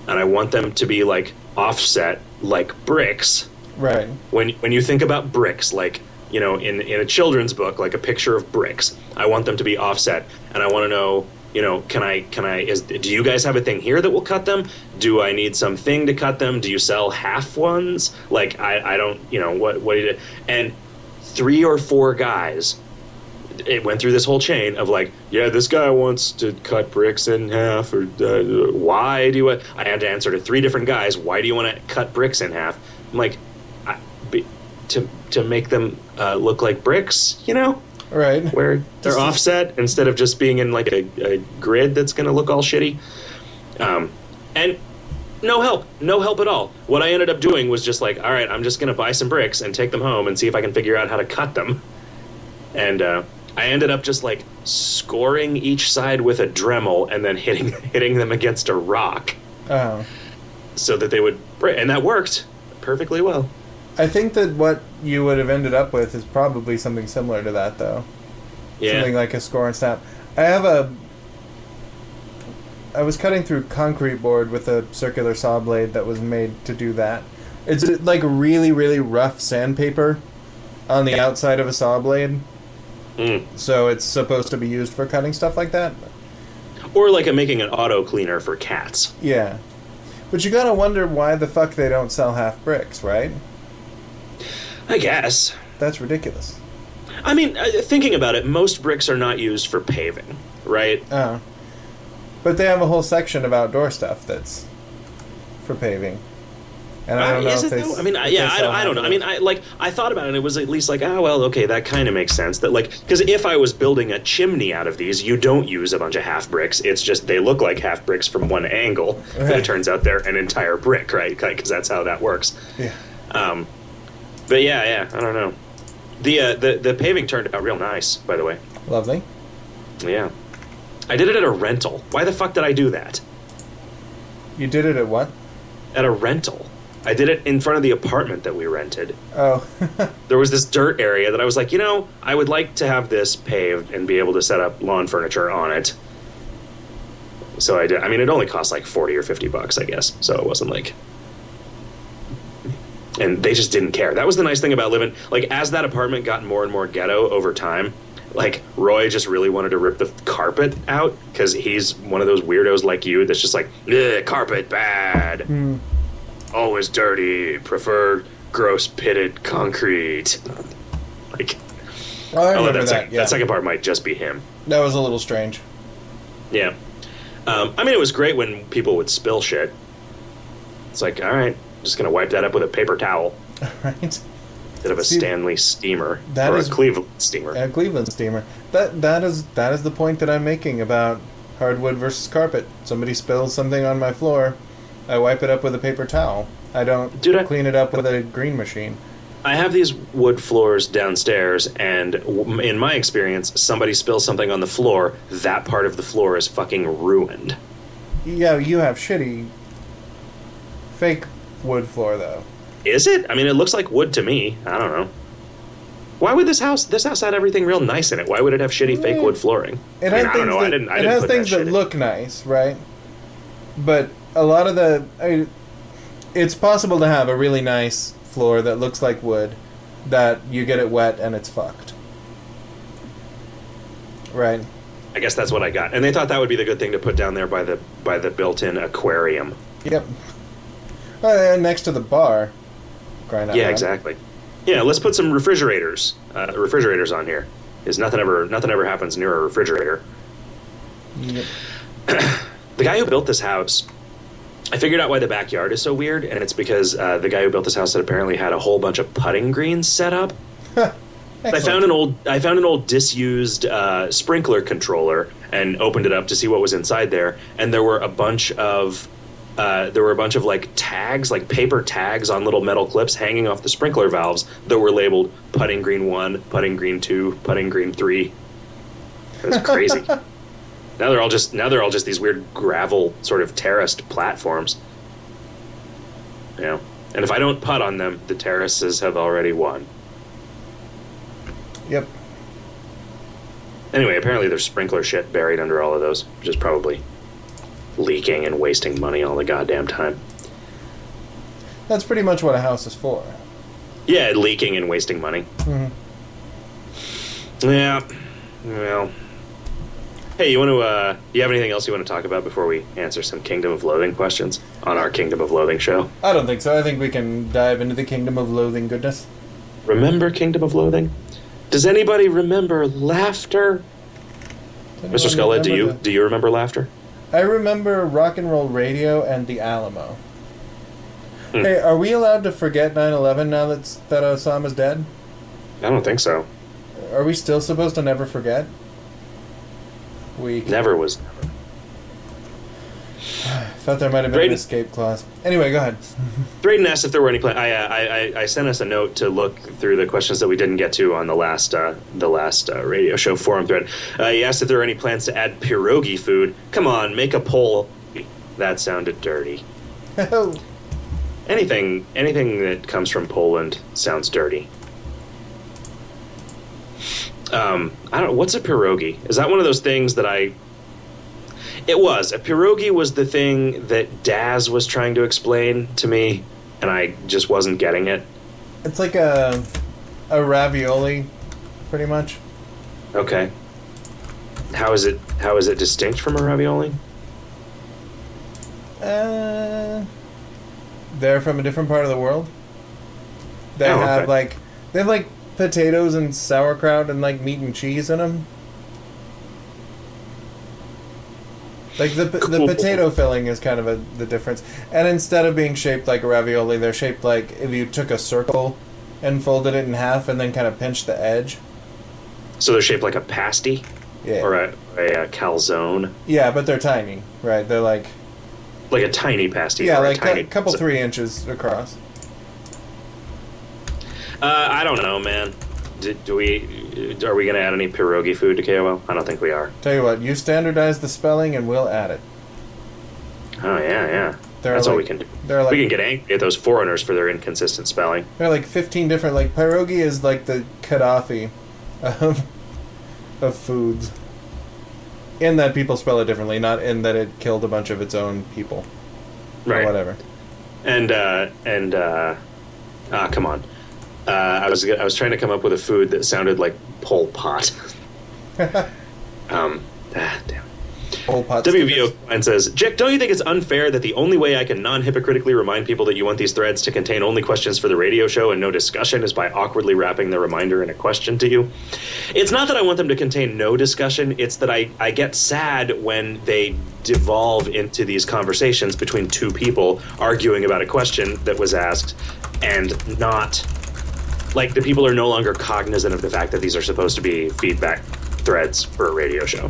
and I want them to be like offset like bricks. Right. When when you think about bricks, like you know, in in a children's book, like a picture of bricks, I want them to be offset, and I want to know." You know, can I can I is do you guys have a thing here that will cut them? Do I need something to cut them? Do you sell half ones? Like I, I don't you know what what do you and three or four guys it went through this whole chain of like, yeah, this guy wants to cut bricks in half, or uh, why do you? Want? I had to answer to three different guys. Why do you want to cut bricks in half? I'm like, I, be, to to make them uh, look like bricks, you know, Right. where they're offset instead of just being in like a, a grid that's going to look all shitty. Um, and no help, no help at all. What I ended up doing was just like, all right, I'm just going to buy some bricks and take them home and see if I can figure out how to cut them. And uh, I ended up just like scoring each side with a Dremel and then hitting hitting them against a rock Oh. so that they would break. And that worked perfectly well. I think that what you would have ended up with is probably something similar to that, though. Yeah. Something like a score and snap. I have a. I was cutting through concrete board with a circular saw blade that was made to do that. It's like really, really rough sandpaper on the outside of a saw blade, Mm. so it's supposed to be used for cutting stuff like that. Or like a, making an auto cleaner for cats. Yeah. But you gotta wonder why the fuck they don't sell half bricks, right? I guess. That's ridiculous. I mean, uh, thinking about it, most bricks are not used for paving, right? Oh. But they have a whole section of outdoor stuff that's for paving. And I don't know is it they. though? I mean, I, yeah, I, don't- I don't know. I mean, I like I thought about it, and it was at least like, ah, well, okay, that kind of makes sense. That like, because if I was building a chimney out of these, you don't use a bunch of half bricks. It's just they look like half bricks from one angle, but it turns out they're an entire brick, right? Because that's how that works. Yeah. Um, but yeah, yeah, I don't know. The uh, the the paving turned out real nice, by the way. Lovely. Yeah, I did it at a rental. Why the fuck did I do that? You did it at what? At a rental. I did it in front of the apartment that we rented. Oh. there was this dirt area that I was like, you know, I would like to have this paved and be able to set up lawn furniture on it. So I did. I mean, it only cost like forty or fifty bucks, I guess. So it wasn't like. And they just didn't care. That was the nice thing about living. Like as that apartment got more and more ghetto over time, like Roy just really wanted to rip the carpet out because he's one of those weirdos like you that's just like, carpet bad Hmm. Always dirty, prefer gross pitted concrete. Like, Oh, I oh, remember that, that. sec- yeah. that second part might just be him. That was a little strange. Yeah. Um, I mean, it was great when people would spill shit. It's like, all right, just gonna wipe that up with a paper towel right? instead of a See, Stanley Steemer that or is- a Cleveland steamer. A Cleveland steamer. That that is that is the point that I'm making about hardwood versus carpet. Somebody spills something on my floor, I wipe it up with a paper towel. I don't Dude, I- clean it up with a green machine. I have these wood floors downstairs, and w- in my experience, somebody spills something on the floor, that part of the floor is fucking ruined. Yeah, you have shitty fake wood floor though. Is it? I mean, it looks like wood to me. I don't know. Why would this house? This house had everything real nice in it. Why would it have shitty fake wood flooring? It I has mean, I things don't know. that, I didn't. I it didn't has things that, that, in. look nice, right? But a lot of the, I, it's possible to have a really nice floor that looks like wood, that you get it wet and it's fucked. Right. I guess that's what I got, and they thought that would be the good thing to put down there by the by the built-in aquarium. Yep. Uh, and next to the bar. Grind out Yeah, exactly. Yeah, let's put some refrigerators. Uh, refrigerators on here. Is nothing ever nothing ever happens near a refrigerator. Yep. The guy who built this house, I figured out why the backyard is so weird, and it's because uh, the guy who built this house had apparently had a whole bunch of putting greens set up. I found an old I found an old disused uh, sprinkler controller and opened it up to see what was inside there, and there were a bunch of uh, there were a bunch of like tags, like paper tags on little metal clips hanging off the sprinkler valves that were labeled putting green one, putting green two, putting green three. It was crazy. Now they're all just now they're all just these weird gravel sort of terraced platforms. You know, and if I don't putt on them, the terraces have already won. Yep. Anyway, apparently there's sprinkler shit buried under all of those, which is probably leaking and wasting money all the goddamn time. That's pretty much what a house is for. Yeah, leaking and wasting money. Mhm. Yeah. Well. Hey, you want to? uh Do you have anything else you want to talk about before we answer some Kingdom of Loathing questions on our Kingdom of Loathing show? I don't think so. I think we can dive into the kingdom of loathing goodness. Remember Kingdom of Loathing? Does anybody remember laughter? Mr. anyone do you the- do you remember laughter? I remember rock and roll radio and the Alamo. Hmm. Hey, are we allowed to forget 9/11 now that that Osama's dead? I don't think so. Are we still supposed to never forget? We Never was. never. thought there might have been Braden- an escape clause. Anyway, go ahead. Braden asked if there were any plans. I, uh, I, I, I sent us a note to look through the questions that we didn't get to on the last uh, the last uh, radio show forum thread. Uh, he asked if there were any plans to add pierogi food. Come on, make a poll. That sounded dirty. Anything anything that comes from Poland sounds dirty. Um, I don't. What's a pierogi? Is that one of those things that I? It was a pierogi was the thing that Daz was trying to explain to me, and I just wasn't getting it. it's like a a ravioli, pretty much. Okay. How is it? How is it distinct from a ravioli? Uh, they're from a different part of the world. They Oh, have okay. like they have like potatoes and sauerkraut and like meat and cheese in them. Like the the potato filling is kind of a, the difference, and instead of being shaped like a ravioli, they're shaped like if you took a circle and folded it in half and then kind of pinched the edge. So they're shaped like a pasty Yeah, or a, a, calzone, yeah, but they're tiny, right? They're like like a tiny pasty. yeah, like a a couple three inches across. Uh, I don't know, man. Do, do we? Are we going to add any pierogi food to KOL? I don't think we are. Tell you what, you standardize the spelling and we'll add it. Oh yeah, yeah. There That's all we can do. Like we can get angry at those foreigners for their inconsistent spelling. There are like 15 different, like, pierogi is like the Gaddafi of, of foods. In that people spell it differently, not in that it killed a bunch of its own people. Or Right. whatever. And uh, and uh, ah, come on. Uh, I was I was trying to come up with a food that sounded like Pol Pot. um, ah, damn. Pol Pot WVO and says, Jack, don't you think it's unfair that the only way I can non hypocritically remind people that you want these threads to contain only questions for the radio show and no discussion is by awkwardly wrapping the reminder in a question to you? It's not that I want them to contain no discussion, it's that I, I get sad when they devolve into these conversations between two people arguing about a question that was asked and not. Like, the people are no longer cognizant of the fact that these are supposed to be feedback threads for a radio show.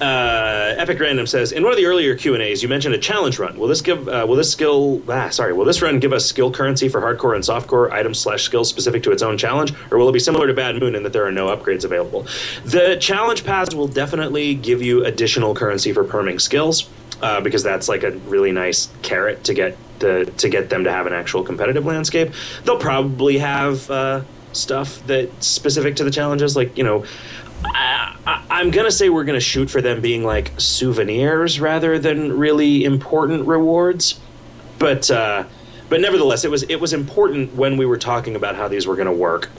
Uh, Epic Random says in one of the earlier Q and A's, you mentioned a challenge run. Will this give? Uh, will this skill? Ah, sorry. Will this run give us skill currency for hardcore and softcore items slash skills specific to its own challenge, or will it be similar to Bad Moon in that there are no upgrades available? The challenge paths will definitely give you additional currency for perming skills, uh, because that's like a really nice carrot to get the to get them to have an actual competitive landscape. They'll probably have uh, stuff that's specific to the challenges, like you know. I, am gonna say we're gonna shoot for them being like souvenirs rather than really important rewards, but uh, but nevertheless, it was it was important when we were talking about how these were gonna work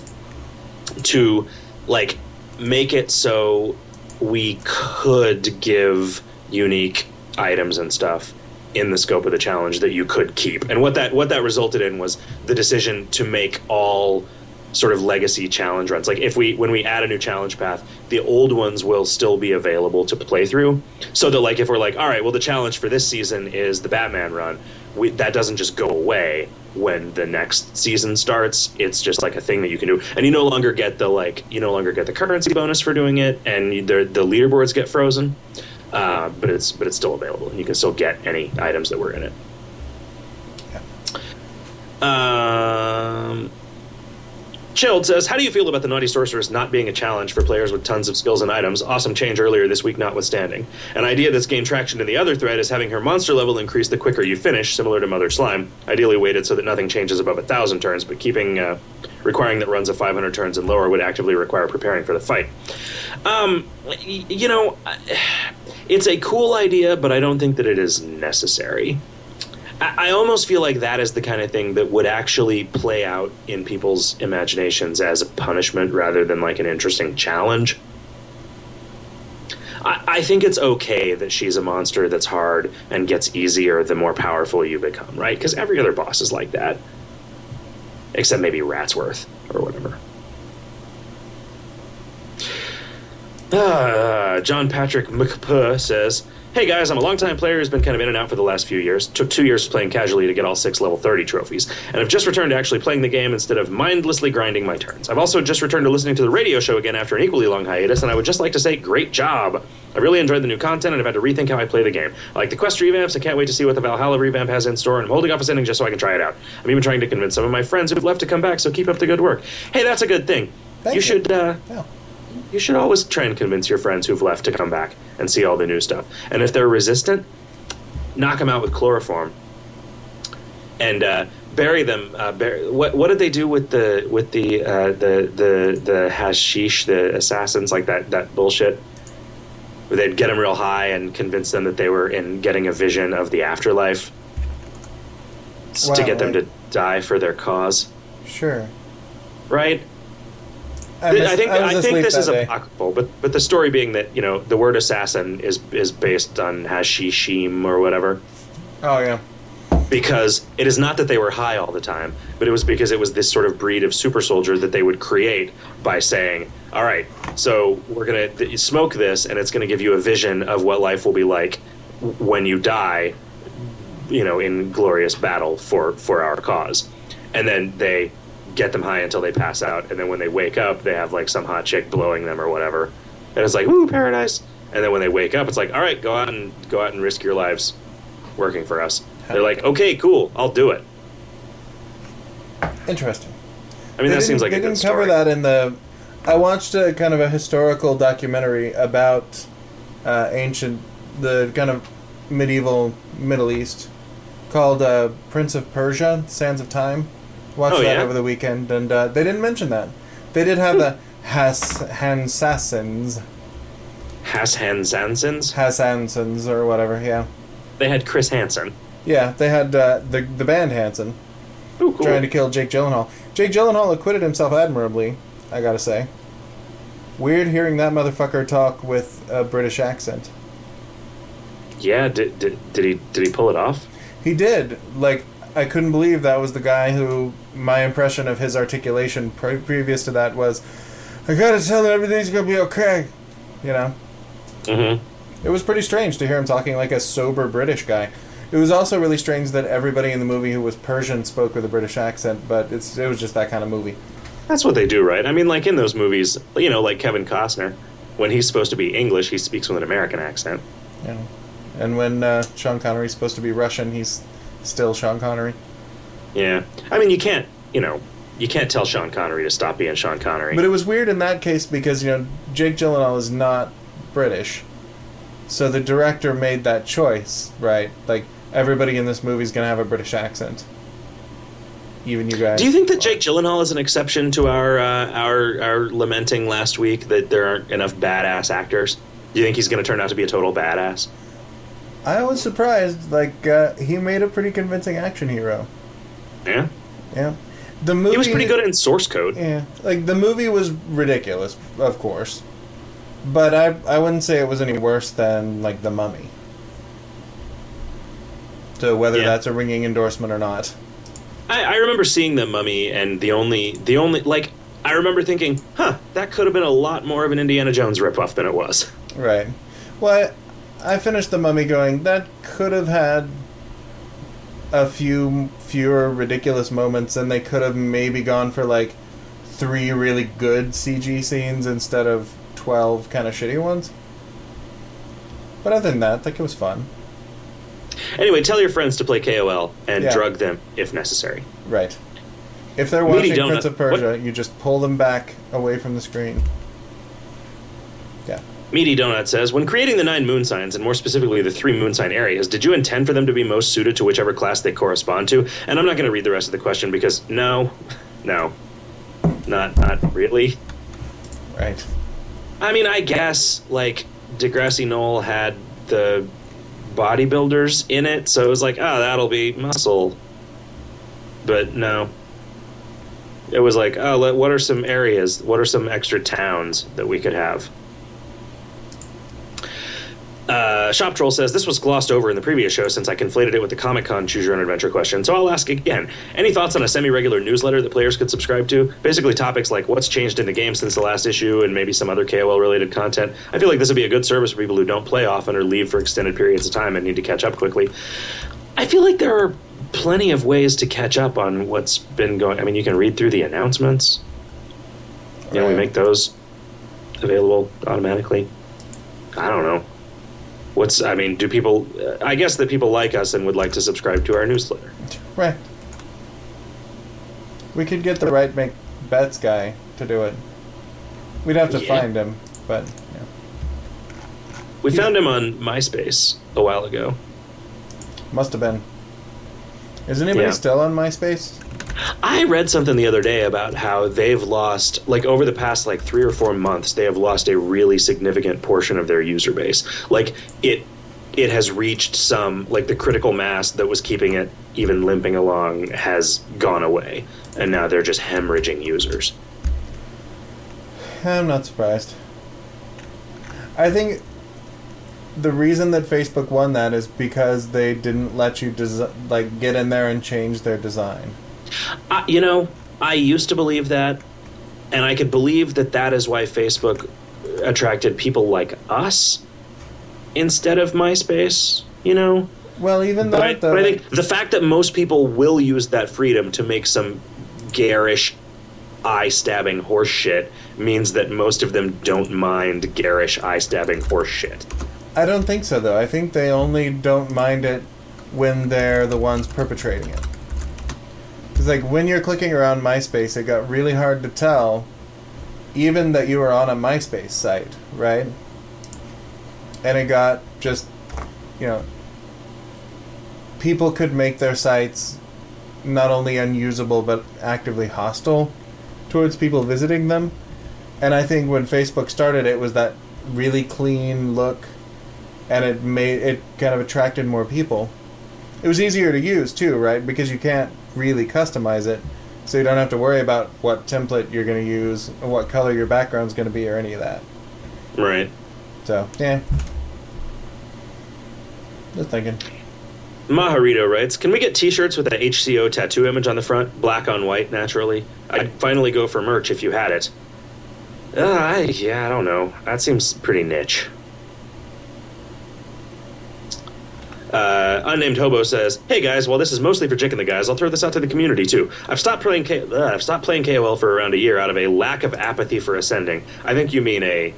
to like make it so we could give unique items and stuff in the scope of the challenge that you could keep. And what that what that resulted in was the decision to make all sort of legacy challenge runs. Like if we when we add a new challenge path, the old ones will still be available to play through. So that like if we're like, all right, well the challenge for this season is the Batman run, we, that doesn't just go away when the next season starts. It's just like a thing that you can do, and you no longer get the like you no longer get the currency bonus for doing it, and you, the the leaderboards get frozen. Uh, but it's but it's still available. You can still get any items that were in it. Um, Chilled says, How do you feel about the Naughty Sorceress not being a challenge for players with tons of skills and items? Awesome change earlier this week, notwithstanding. An idea that's gained traction in the other thread is having her monster level increase the quicker you finish, similar to Mother Slime. Ideally weighted so that nothing changes above a thousand turns, but keeping uh, requiring that runs of 500 turns and lower would actively require preparing for the fight. Um, you know, it's a cool idea, but I don't think that it is necessary. I almost feel like that is the kind of thing that would actually play out in people's imaginations as a punishment rather than like an interesting challenge. I, I think it's okay that she's a monster that's hard and gets easier the more powerful you become, right? Because every other boss is like that. Except maybe Ratsworth or whatever. Uh, John Patrick McPuh says, Hey guys, I'm a longtime player who's been kind of in and out for the last few years. Took two years playing casually to get all six level 30 trophies, and I've just returned to actually playing the game instead of mindlessly grinding my turns. I've also just returned to listening to the radio show again after an equally long hiatus, and I would just like to say, great job! I really enjoyed the new content and I've had to rethink how I play the game. I like the quest revamps, I can't wait to see what the Valhalla revamp has in store, and I'm holding off a sending just so I can try it out. I'm even trying to convince some of my friends who've left to come back, so keep up the good work. Hey, that's a good thing. Thank you you. should, uh, Yeah. You should always try and convince your friends who've left to come back and see all the new stuff. And if they're resistant, knock them out with chloroform and uh, bury them. Uh, bury, what what did they do with the with the uh, the the the hashish, the assassins, like that that bullshit? Where they'd get them real high and convince them that they were in getting a vision of the afterlife s- to Wow, get them to die for their cause, Sure. right? I, I think I, I, think this is day. apocryphal, but but the story being that you know the word assassin is is based on hashishim or whatever, Oh yeah. because it is not that they were high all the time, but it was because it was this sort of breed of super soldier that they would create by saying, "All right, so we're gonna th- smoke this, and it's gonna give you a vision of what life will be like when you die, you know, in glorious battle for for our cause," and then they get them high until they pass out, and then when they wake up, they have like some hot chick blowing them or whatever, and it's like, "Ooh, paradise!" And then when they wake up, it's like, "All right, go out and go out and risk your lives working for us." They're like, "Okay, cool, I'll do it." Interesting. I mean, they that seems like they a didn't story. cover that in the. I watched a kind of a historical documentary about uh, ancient, the kind of medieval Middle East, called uh, Prince of Persia: Sands of Time. Watched Oh, that yeah? over the weekend, and uh, they didn't mention that. They did have the Has Hansassins, Hassan Sansons. Hassansons or whatever. Yeah, They had Chris Hansen. yeah. They had uh, the the band Hanson. Ooh, cool. trying to kill Jake Gyllenhaal. Jake Gyllenhaal acquitted himself admirably, I gotta say. Weird hearing that motherfucker talk with a British accent. Yeah, did, did, did he did he pull it off? He did. Like, I couldn't believe that was the guy who my impression of his articulation pre- previous to that was, I gotta tell him everything's gonna be okay. You know? Mm-hmm. It was pretty strange to hear him talking like a sober British guy. It was also really strange that everybody in the movie who was Persian spoke with a British accent, but it's it was just that kind of movie. That's what they do, right? I mean, like in those movies, you know, like Kevin Costner. when he's supposed to be English, he speaks with an American accent. Yeah. And when uh, Sean Connery's supposed to be Russian, he's still Sean Connery. Yeah, I mean, you can't, you know, you can't tell Sean Connery to stop being Sean Connery. But it was weird in that case because you know Jake Gyllenhaal is not British, so the director made that choice, right? Like everybody in this movie is gonna have a British accent, even you guys. Do you think that Jake Gyllenhaal is an exception to our uh, our our lamenting last week that there aren't enough badass actors? Do you think he's going to turn out to be a total badass? I was surprised. Like uh, he made a pretty convincing action hero. Yeah, Yeah, the movie he was pretty good in Source Code. Yeah, like the movie was ridiculous, of course, but I I wouldn't say it was any worse than like The Mummy. So whether Yeah. that's a ringing endorsement or not, I, I remember seeing the Mummy, and the only the only like I remember thinking, huh, that could have been a lot more of an Indiana Jones ripoff than it was. right? Well, I, I finished The Mummy going that could have had a few fewer ridiculous moments, and they could have maybe gone for like three really good CG scenes instead of twelve kind of shitty ones. But other than that, I think it was fun. Anyway, tell your friends to play KOL and Yeah. drug them if necessary. Right. If they're watching. Prince of Persia, you just pull them back away from the screen. Meaty Donut says, when creating the nine moon signs, and more specifically the three moon sign areas, did you intend for them to be most suited to whichever class they correspond to? And I'm not going to read the rest of the question because no, no, not not really. Right. I mean, I guess like Degrassi Knoll had the bodybuilders in it, so it was like, oh, that'll be muscle. But no. It was like, oh, let, what are some areas? What are some extra towns that we could have? Uh, Shop Troll says this was glossed over in the previous show since I conflated it with the Comic Con Choose Your Own Adventure question. So I'll ask again. Any thoughts on a semi-regular newsletter that players could subscribe to? Basically, topics like what's changed in the game since the last issue, and maybe some other KOL-related content. I feel like this would be a good service for people who don't play often or leave for extended periods of time and need to catch up quickly. I feel like there are plenty of ways to catch up on what's been going. I mean, you can read through the announcements. You know, we make those available automatically. I don't know. What's I mean? Do people? Uh, I guess that people like us and would like to subscribe to our newsletter. Right. We could get the right make bets guy to do it. We'd have to Yeah. find him, but yeah. We found him on MySpace a while ago. must have been. Is anybody Yeah. still on MySpace? I read something the other day about how they've lost, like over the past like three or four months, they have lost a really significant portion of their user base. Like it, it has reached some like the critical mass that was keeping it even limping along has gone away, and now they're just hemorrhaging users. I'm not surprised. I think the reason that Facebook won that is because they didn't let you desi- like get in there and change their design. I, you know, I used to believe that, and I could believe that that is why Facebook attracted people like us instead of MySpace. You know, Well, even but, that I, though. but I think the fact that most people will use that freedom to make some garish, eye-stabbing horse shit means that most of them don't mind garish, eye-stabbing horse shit. I don't think so though. I think they only don't mind it when they're the ones perpetrating it. It's like when you're clicking around MySpace, it got really hard to tell, even that you were on a MySpace site, right? And it got just, you know, people could make their sites not only unusable but actively hostile towards people visiting them. And I think when Facebook started, it was that really clean look, and it made it kind of attracted more people. It was easier to use too, right? Because you can't really customize it, so you don't have to worry about what template you're going to use, or what color your background's going to be, or any of that. Right. So yeah, just thinking. Maharito writes, "Can we get T-shirts with the HCO tattoo image on the front, black on white, naturally? I'd finally go for merch if you had it." Uh, I, yeah, I don't know. That seems pretty niche. Uh, unnamed hobo says, "Hey guys, while this is mostly for Jick and the guys, I'll throw this out to the community too. I've stopped playing K- uh, I've stopped playing KOL for around a year out of a lack of apathy for ascending. I think you mean a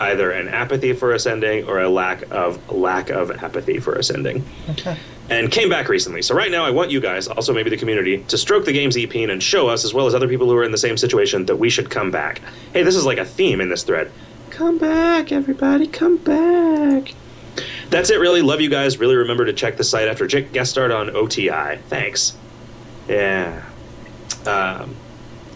either an apathy for ascending or a lack of lack of apathy for ascending. Okay. and came back recently. So right now, I want you guys, also maybe the community, to stroke the game's EP and show us, as well as other people who are in the same situation, that we should come back. Hey, this is like a theme in this thread. Come back, everybody, come back. That's it, really. Love you guys. Really remember to check the site after Jake guest starred on OTI. Thanks. Yeah. Um,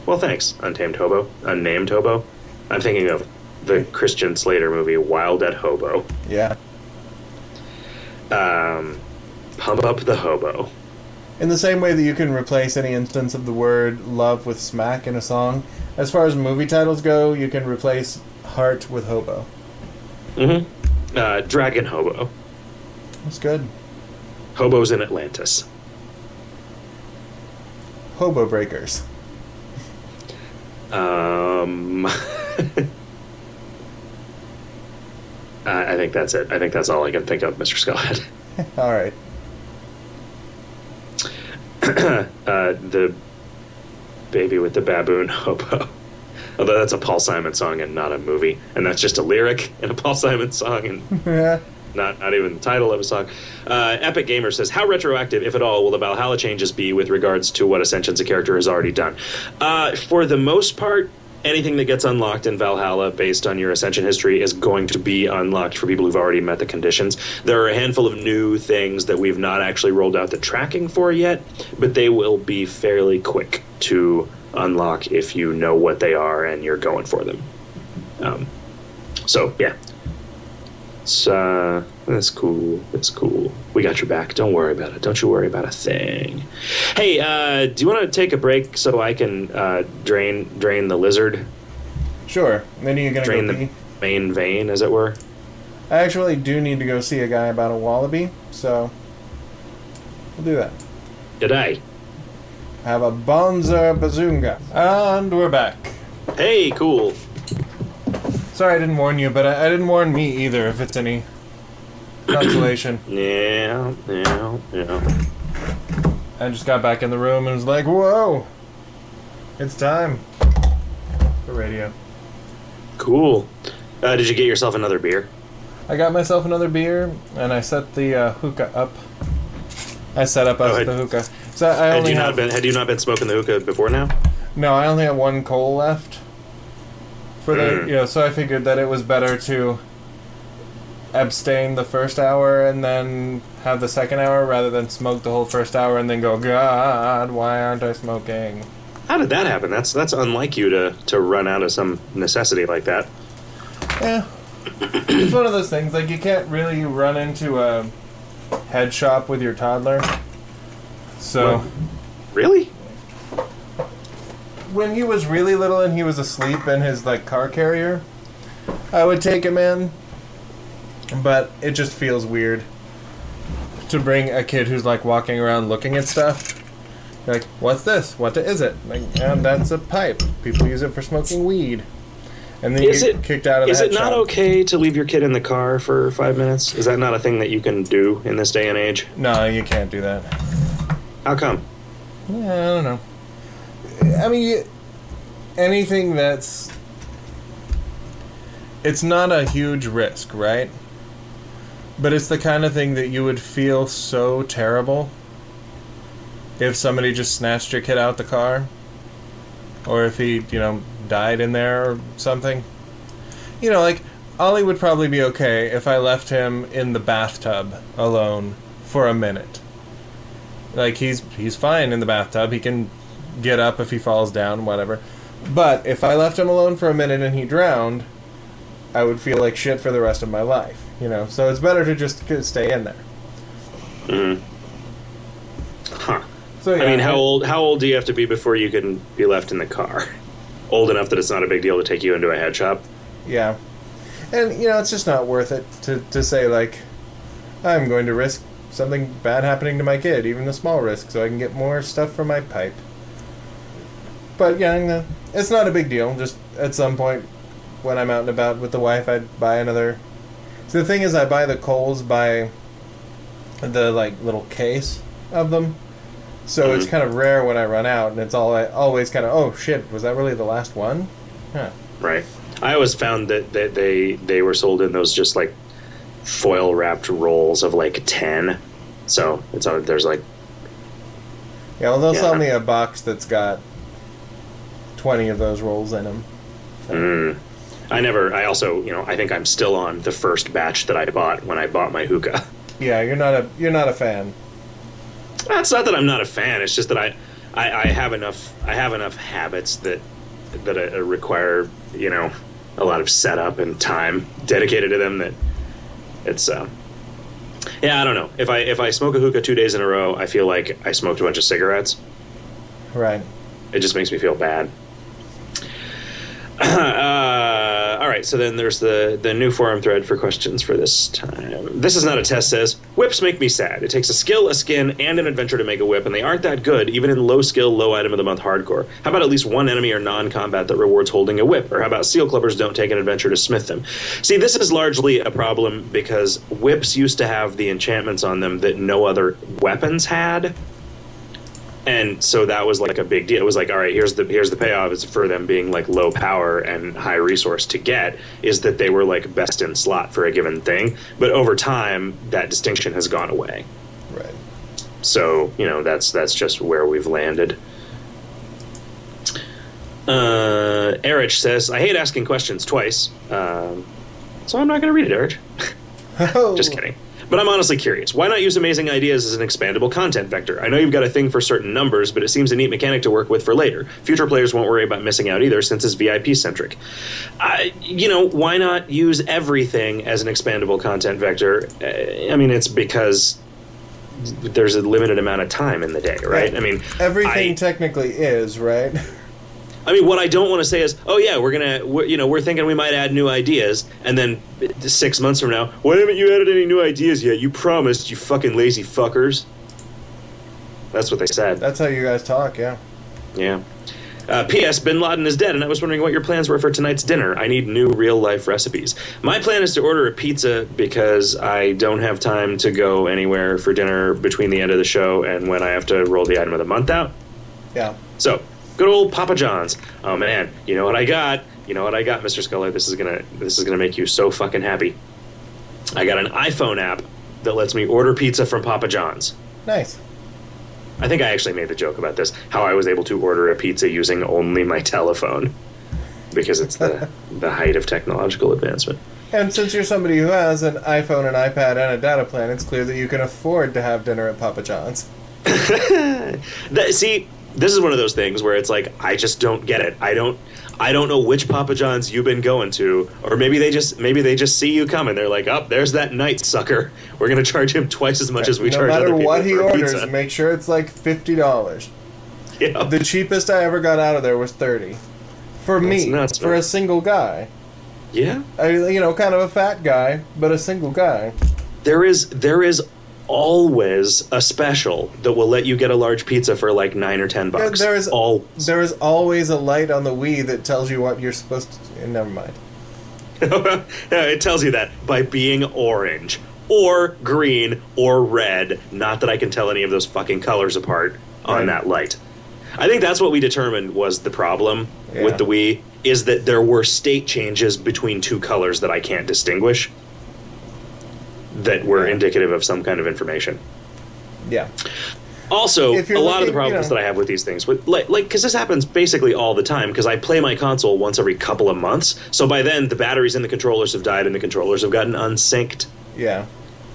well, thanks, Untamed Hobo. Unnamed Hobo. I'm thinking of the Christian Slater movie, Wild at Hobo. Yeah. Um, pump up the hobo. In the same way that you can replace any instance of the word love with smack in a song, as far as movie titles go, you can replace heart with hobo. Mm-hmm. Uh, Dragon Hobo. That's good. Hobos in Atlantis. Hobo breakers. Um, I think that's it. I think that's all I can think of, Mr. Skullhead. All right. uh, the baby with the baboon hobo. Although that's a Paul Simon song and not a movie, and that's just a lyric in a Paul Simon song and not not even the title of a song. Uh, Epic Gamer says, "How retroactive, if at all, will the Valhalla changes be with regards to what Ascension's a character has already done?" Uh, for the most part, anything that gets unlocked in Valhalla based on your Ascension history is going to be unlocked for people who've already met the conditions. There are a handful of new things that we've not actually rolled out the tracking for yet, but they will be fairly quick to unlock if you know what they are and you're going for them. Um, so yeah, it's uh, that's cool. That's cool. We got your back. Don't worry about it. Don't you worry about a thing. Hey, uh, do you want to take a break so I can uh, drain drain the lizard, Sure. Then you're gonna drain go the pee. main vein, as it were? I actually do need to go see a guy about a wallaby, so we'll do that. Today. Have a bonza bazunga. And we're back. Hey, cool. Sorry I didn't warn you, but I, I didn't warn me either, if it's any consolation. Yeah, yeah, yeah. I just got back in the room and was like, whoa! It's time. For radio. Cool. Uh, did you get yourself another beer? I got myself another beer, and I set the uh, hookah up. I set up us Oh, the hookah. So I Had only you not have been Had you not been smoking the hookah before now? no, I only have one coal left. For the Mm. you know, so I figured that it was better to abstain the first hour and then have the second hour rather than smoke the whole first hour and then go, God, why aren't I smoking? How did that happen? That's that's unlike you to to run out of some necessity like that. Yeah. it's one of those things, like, you can't really run into a head shop with your toddler. So, What? Really? when he was really little and he was asleep in his, like, car carrier, I would take him in. But it just feels weird to bring a kid who's, like, walking around looking at stuff. Like, what's this? What is it? Like, and that's a pipe. People use it for smoking weed. And then you Is get it- kicked out of the Is it not shop. okay to leave your kid in the car for five minutes? Is that not a thing that you can do in this day and age? No, you can't do that. How come? Yeah, I don't know. I mean, anything that's. It's not a huge risk, right? But it's the kind of thing that you would feel so terrible if somebody just snatched your kid out the car. Or if he, you know, died in there or something. You know, like, Ollie would probably be okay if I left him in the bathtub alone for a minute like he's he's fine in the bathtub. He can get up if he falls down, whatever. But if I left him alone for a minute and he drowned, I would feel like shit for the rest of my life. You know, so it's better to just stay in there. hmm Huh. So yeah, I mean, how old how old do you have to be before you can be left in the car? Old enough that it's not a big deal to take you into a head shop. Yeah, and you know it's just not worth it to to say like I'm going to risk something bad happening to my kid, even the small risk, so I can get more stuff for my pipe. But yeah, it's not a big deal. Just at some point when I'm out and about with the wife, I'd buy another. So the thing is, I buy the coals by the like little case of them. So it's Mhm. kind of rare when I run out, and it's all I always kind of oh shit, was that really the last one? Huh. right? I always found that, that they they were sold in those just like foil wrapped rolls of like ten. So it's uh, there's like Yeah, well, they'll sell me a box that's got 20 of those rolls in them. mm, I never. I also you know I think I'm still on the first batch that I bought when I bought my hookah. Yeah, you're not a you're not a fan. It's not that I'm not a fan. It's just that I, I, I have enough. I have enough habits that that uh, require you know a lot of setup and time dedicated to them. That it's. Uh, yeah, I don't know. If I if I smoke a hookah two days in a row, I feel like I smoked a bunch of cigarettes. Right. It just makes me feel bad. Uh, all right, so then there's the the new forum thread for questions for this time. This is not a test. Says whips make me sad. It takes a skill, a skin, and an adventure to make a whip, and they aren't that good, even in low skill, low item of the month hardcore. How about at least one enemy or non-combat that rewards holding a whip? Or how about seal clubbers don't take an adventure to smith them? See, this is largely a problem because whips used to have the enchantments on them that no other weapons had and so that was like a big deal. It was like, all right, here's the here's the payoff is for them being like low power and high resource to get is that they were like best in slot for a given thing. But over time, that distinction has gone away. Right. So you know that's that's just where we've landed. Uh, Erich says, "I hate asking questions twice, um, so I'm not going to read it, Erich." Oh. Just kidding. But I'm honestly curious. Why not use amazing ideas as an expandable content vector? I know you've got a thing for certain numbers, but it seems a neat mechanic to work with for later. Future players won't worry about missing out either, since it's VIP centric. Uh, you know, why not use everything as an expandable content vector? Uh, I mean, it's because there's a limited amount of time in the day, right? I mean, Everything I- technically is, right? I mean, what I don't want to say is, oh yeah, we're gonna, we're, you know, we're thinking we might add new ideas, and then six months from now, why haven't you added any new ideas yet? You promised, you fucking lazy fuckers. That's what they said. That's how you guys talk, yeah. Yeah. Uh, P.S. Bin Laden is dead, and I was wondering what your plans were for tonight's dinner. I need new real life recipes. My plan is to order a pizza because I don't have time to go anywhere for dinner between the end of the show and when I have to roll the item of the month out. Yeah. So, good old Papa John's. Oh man, you know what I got? You know what I got, Mr. Sculler? This is gonna this is gonna make you so fucking happy. I got an iPhone app that lets me order pizza from Papa John's. Nice. I think I actually made the joke about this, how I was able to order a pizza using only my telephone. Because it's the the height of technological advancement. And since you're somebody who has an iPhone, an iPad, and a data plan, it's clear that you can afford to have dinner at Papa John's. That, see, this is one of those things where it's like I just don't get it. I don't I don't know which Papa John's you've been going to, or maybe they just maybe they just see you coming. They're like, "Up, there's that night sucker. We're gonna charge him twice as much as we no charge other people what he for a orders, pizza." make sure it's like fifty dollars. Yeah. The cheapest I ever got out of there was thirty. For me, nuts, for man. a single guy. yeah, I, you know, kind of a fat guy, but a single guy. there is there is always a special that will let you get a large pizza for like nine or ten bucks. there is- all There is always a light on the Wii that tells you what you're supposed to. Eh, never mind. it tells you that by being orange or green or red. Not that I can tell any of those fucking colors apart on Right. that light. I think that's what we determined was the problem Yeah. with the Wii is that there were state changes between two colors that I can't distinguish that were indicative of some kind of information. Yeah. Also, a you're lot of the looking, you problems know- that I have with these things, with like, like, because this happens basically all the time. Because I play my console once every couple of months, so by then the batteries in the controllers have died and the controllers have gotten unsynced Yeah.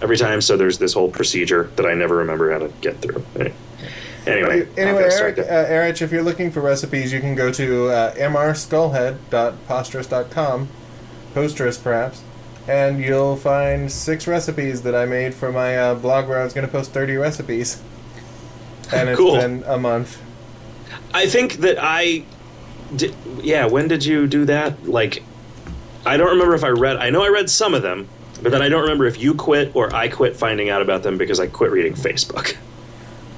every time. So there's this whole procedure that I never remember how to get through. Anyway, anyway, Anyway, Eric, uh. Erich, if you're looking for recipes, you can go to uh, mrskullhead.posterous.com, posterous perhaps, and you'll find six recipes that I made for my uh, blog where I was going to post 30 recipes. And it's Cool. been a month. I think that I, did, yeah. When did you do that? Like, I don't remember if I read. I know I read some of them, but then I don't remember if you quit or I quit finding out about them because I quit reading Facebook.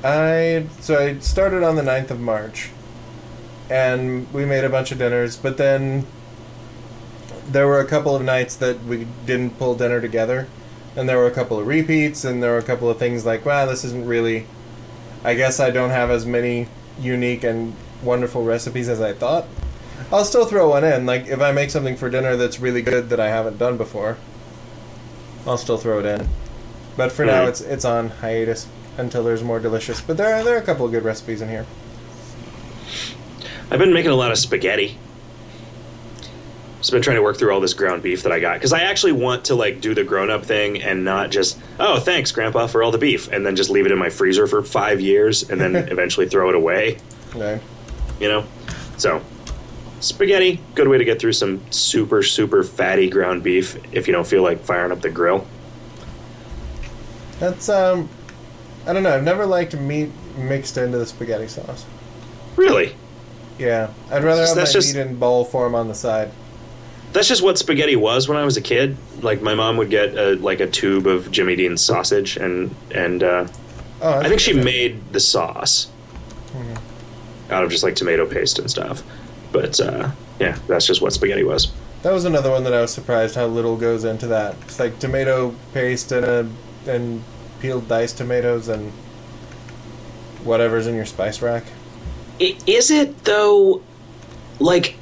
I so I started on the 9th of March, and we made a bunch of dinners. But then there were a couple of nights that we didn't pull dinner together, and there were a couple of repeats, and there were a couple of things like, "Wow, this isn't really." I guess I don't have as many unique and wonderful recipes as I thought. I'll still throw one in. Like if I make something for dinner that's really good that I haven't done before, I'll still throw it in. But for now, it's it's on hiatus until there's more delicious. But there are there are a couple of good recipes in here. I've been making a lot of spaghetti. Just been trying to work through all this ground beef that I got because I actually want to like do the grown up thing and not just oh thanks grandpa for all the beef and then just leave it in my freezer for five years and then eventually throw it away. Okay. You know, so spaghetti good way to get through some super super fatty ground beef if you don't feel like firing up the grill. That's um, I don't know. I've never liked meat mixed into the spaghetti sauce. Really, Yeah, I'd rather That's have my just- meat in bowl form on the side. That's just what spaghetti was when I was a kid. Like my mom would get a, like a tube of Jimmy Dean's sausage and and. Uh, Oh, I think she made the sauce Mm-hmm. out of just like tomato paste and stuff. But uh, yeah, that's just what spaghetti was. That was another one that I was surprised how little goes into that. It's like tomato paste and a and peeled diced tomatoes and whatever's in your spice rack. Is it though? Like,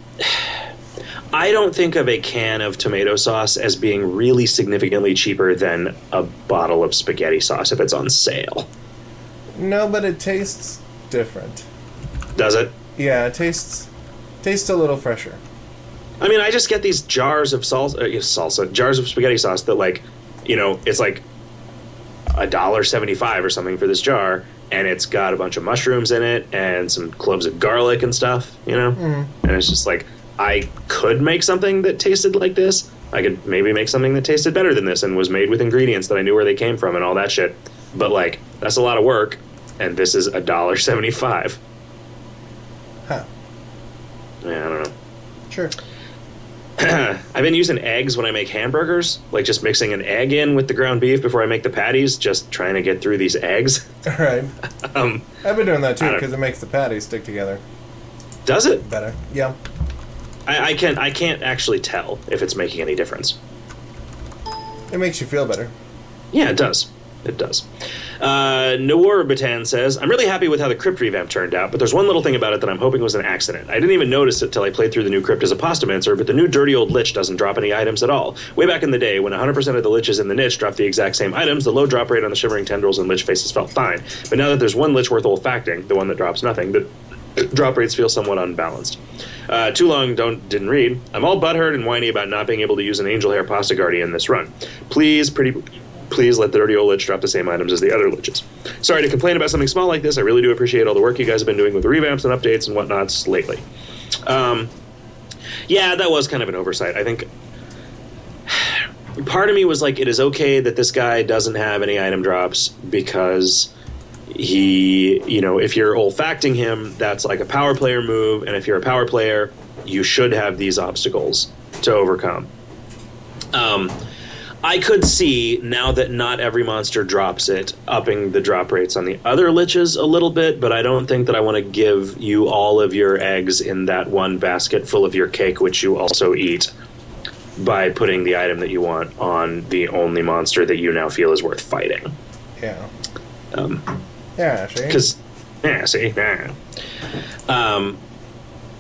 I don't think of a can of tomato sauce as being really significantly cheaper than a bottle of spaghetti sauce if it's on sale. No, but it tastes different. Does it? Yeah, it tastes tastes a little fresher. I mean, I just get these jars of salsa, uh, salsa jars of spaghetti sauce that, like, you know, it's like a dollar seventy-five or something for this jar, and it's got a bunch of mushrooms in it and some cloves of garlic and stuff, you know. Mhm. And it's just like I could make something that tasted like this. I could maybe make something that tasted better than this and was made with ingredients that I knew where they came from and all that shit. But like, that's a lot of work, and this is a dollar seventy-five. Huh. Yeah, I don't know. Sure. I've been using eggs when I make hamburgers, like just mixing an egg in with the ground beef before I make the patties, just trying to get through these eggs. All right. Um, I've been doing that too because it makes the patties stick together does it? better. Yeah. I, I can I can't actually tell if it's making any difference. It makes you feel better. Yeah, it does. It does. Uh, Noor Batan says, I'm really happy with how the crypt revamp turned out, but there's one little thing about it that I'm hoping was an accident. I didn't even notice it till I played through the new crypt as a Pastamancer, but the new dirty old lich doesn't drop any items at all. Way back in the day, when 100% of the liches in the niche dropped the exact same items, the low drop rate on the shimmering tendrils and lich faces felt fine. But now that there's one lich worth olfacting, the one that drops nothing, the drop rates feel somewhat unbalanced. Uh, too long, don't didn't read. I'm all butthurt and whiny about not being able to use an angel hair pasta guardian this run. Please, pretty, please let the dirty old lich drop the same items as the other liches. Sorry to complain about something small like this. I really do appreciate all the work you guys have been doing with the revamps and updates and whatnots lately. Um, yeah, that was kind of an oversight. I think part of me was like, it is okay that this guy doesn't have any item drops because he, you know, if you're olfacting him, that's like a power player move, and if you're a power player, you should have these obstacles to overcome. Um, I could see now that not every monster drops it, upping the drop rates on the other liches a little bit, but I don't think that I want to give you all of your eggs in that one basket full of your cake, which you also eat, by putting the item that you want on the only monster that you now feel is worth fighting. Yeah. Um, Yeah, actually. because yeah see yeah. um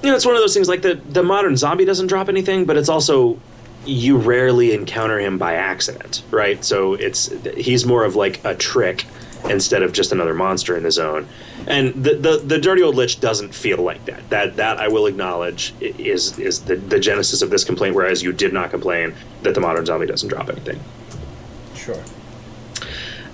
you know it's one of those things like the the modern zombie doesn't drop anything but it's also you rarely encounter him by accident right so it's he's more of like a trick instead of just another monster in the zone and the the, the dirty old lich doesn't feel like that that that i will acknowledge is is the, the genesis of this complaint whereas you did not complain that the modern zombie doesn't drop anything Sure.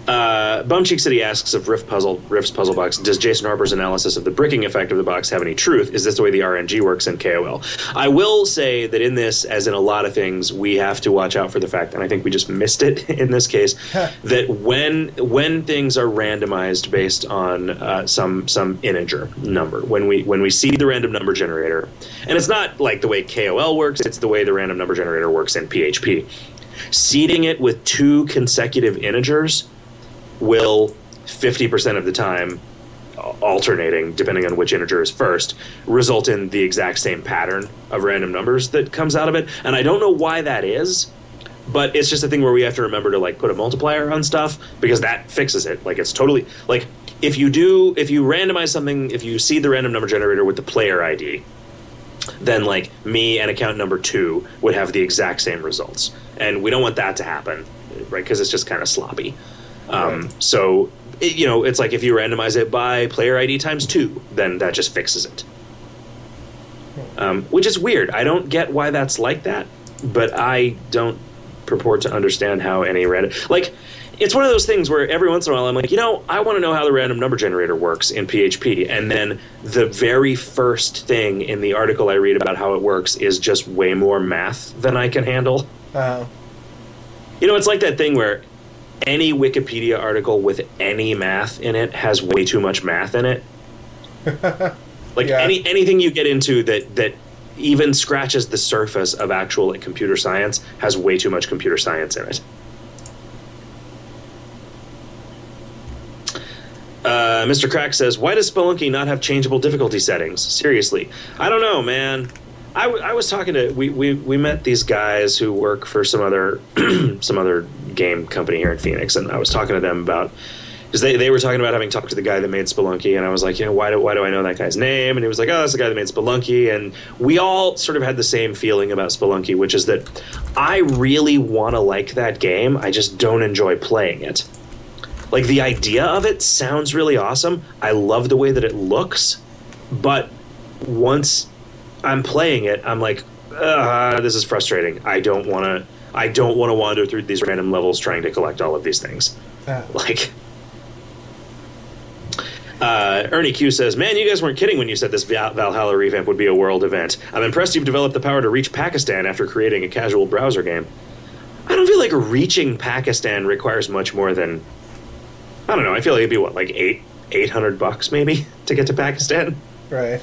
Uh, Bumcheek City asks of Rift Puzzle, Rift's puzzle box, does Jason Harper's analysis of the bricking effect of the box have any truth? Is this the way the RNG works in KOL? I will say that in this, as in a lot of things, we have to watch out for the fact, and I think we just missed it in this case, that when when things are randomized based on uh, some some integer number, when we when we see the random number generator, and it's not like the way KOL works, it's the way the random number generator works in PHP. Seeding it with two consecutive integers will 50% of the time uh, alternating depending on which integer is first result in the exact same pattern of random numbers that comes out of it and i don't know why that is but it's just a thing where we have to remember to like put a multiplier on stuff because that fixes it like it's totally like if you do if you randomize something if you seed the random number generator with the player id then like me and account number two would have the exact same results, and we don't want that to happen, right? Because it's just kind of sloppy. Um, Right. So it, you know, it's like if you randomize it by player ID times two, then that just fixes it. Um, which is weird. I don't get why that's like that, but I don't purport to understand how any random like. It's one of those things where every once in a while I'm like, you know, I want to know how the random number generator works in PHP, and then the very first thing in the article I read about how it works is just way more math than I can handle. Uh, You know, it's like that thing where any Wikipedia article with any math in it has way too much math in it. Like Yeah. any anything you get into that that even scratches the surface of actual like, computer science has way too much computer science in it. Uh, Mr. Crack says, "Why does Spelunky not have changeable difficulty settings? Seriously, I don't know, man. I, w- I was talking to we, we we met these guys who work for some other some other game company here in Phoenix, and I was talking to them about because they, they were talking about having talked to the guy that made Spelunky, and I was like, you know, why do why do I know that guy's name? And he was like, oh, that's the guy that made Spelunky, and we all sort of had the same feeling about Spelunky, which is that I really want to like that game, I just don't enjoy playing it. Like the idea of it sounds really awesome. I love the way that it looks, but once I'm playing it, I'm like, uh, this is frustrating. I don't want to. I don't want to wander through these random levels trying to collect all of these things. Like, uh, Ernie Q says, "Man, you guys weren't kidding when you said this Valhalla revamp would be a world event. I'm impressed you've developed the power to reach Pakistan after creating a casual browser game. I don't feel like reaching Pakistan requires much more than, I don't know. I feel like it'd be what, like eight, eight hundred bucks maybe to get to Pakistan. right.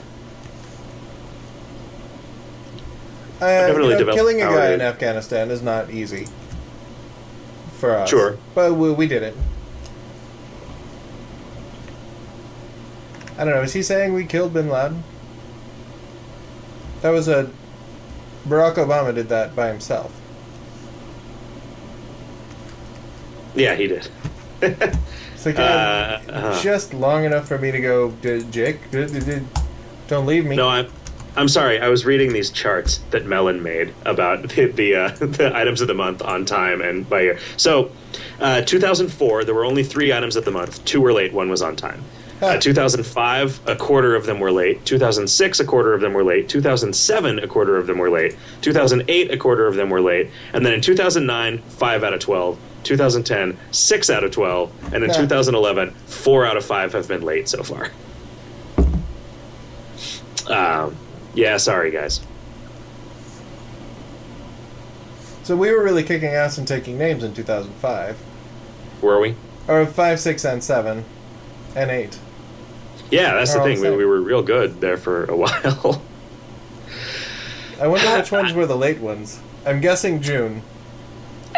Uh, definitely you know, killing a guy in Afghanistan is not easy for us. Sure. but we, we did it. I don't know. Is he saying we killed Bin Laden? That was a Barack Obama did that by himself. Yeah, he did. It's like, Uh, uh, uh-huh. just long enough for me to go, Jake, don't leave me. No, I'm. I'm sorry. I was reading these charts that Melon made about the the, uh, the items of the month on time and by year. So, uh, 2004, there were only three items of the month. Two were late. One was on time. Uh, 2005, a quarter of them were late. 2006, a quarter of them were late. 2007, a quarter of them were late. 2008, a quarter of them were late. And then in 2009, five out of 12. 2010, six out of 12. And in 2011, four out of five have been late so far. Um, yeah, sorry, guys. So we were really kicking ass and taking names in 2005. Were we? Or 5, 6, and 7, and 8. Yeah, that's the thing. the We, we were real good there for a while. I wonder which ones were the late ones. I'm guessing June.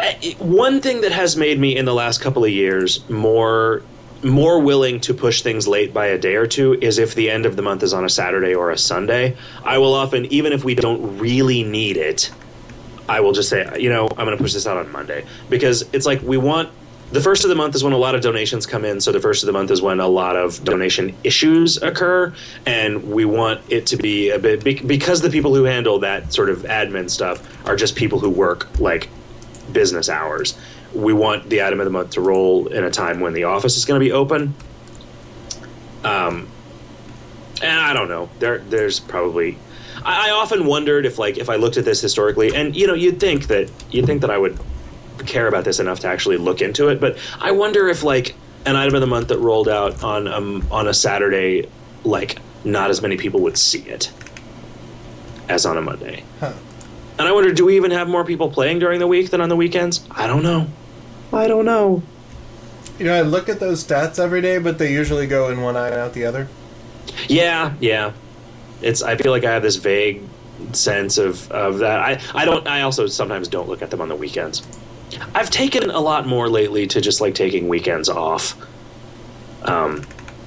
Uh, One thing that has made me in the last couple of years more more willing to push things late by a day or two is if the end of the month is on a Saturday or a Sunday. I will often, even if we don't really need it, I will just say, you know, I'm going to push this out on Monday because it's like we want. The first of the month is when a lot of donations come in, so the first of the month is when a lot of donation issues occur, and we want it to be a bit because the people who handle that sort of admin stuff are just people who work like business hours. We want the item of the month to roll in a time when the office is going to be open. Um, and I don't know. There, there's probably. I, I often wondered if, like, if I looked at this historically, and you know, you'd think that you'd think that I would care about this enough to actually look into it, but I wonder if, like, an item of the month that rolled out on um, on a Saturday, like, not as many people would see it as on a Monday. Huh. And I wonder, do we even have more people playing during the week than on the weekends? I don't know. I don't know. You know, I look at those stats every day, but they usually go in one eye and out the other. Yeah, yeah. It's. I feel like I have this vague sense of of that. I I don't. I also sometimes don't look at them on the weekends. I've taken a lot more lately to just like taking weekends off. Um,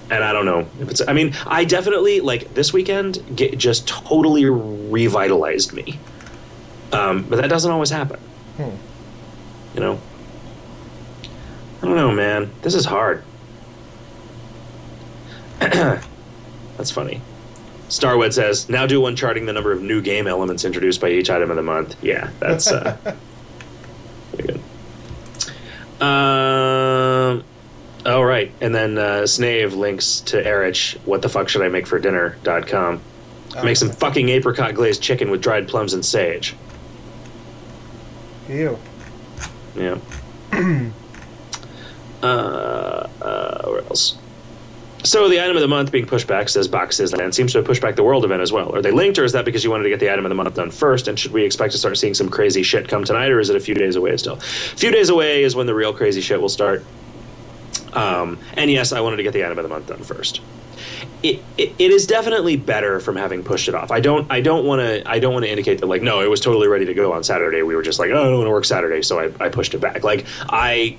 and I don't know if it's. I mean, I definitely like this weekend. Get, just totally revitalized me. Um, but that doesn't always happen. Hmm. You know. I don't know, man. This is hard. That's funny. Starwood says, now do one charting the number of new game elements introduced by each item of the month. Yeah, that's uh, pretty good. Um, oh, right. And then uh, Snave links to Erich, what the fuck should I make for dinner.com. Make some fucking apricot glazed chicken with dried plums and sage. Ew. Yeah. uh, uh, where else? So the item of the month being pushed back says Boxes and seems to have pushed back the world event as well. Are they linked, or is that because you wanted to get the item of the month done first? And should we expect to start seeing some crazy shit come tonight, or is it a few days away still? A few days away is when the real crazy shit will start. Um, and yes, I wanted to get the item of the month done first. It, it, it is definitely better from having pushed it off. I don't I don't want to I don't want to indicate that like no it was totally ready to go on Saturday. We were just like oh I don't want to work Saturday, so I, I pushed it back. Like I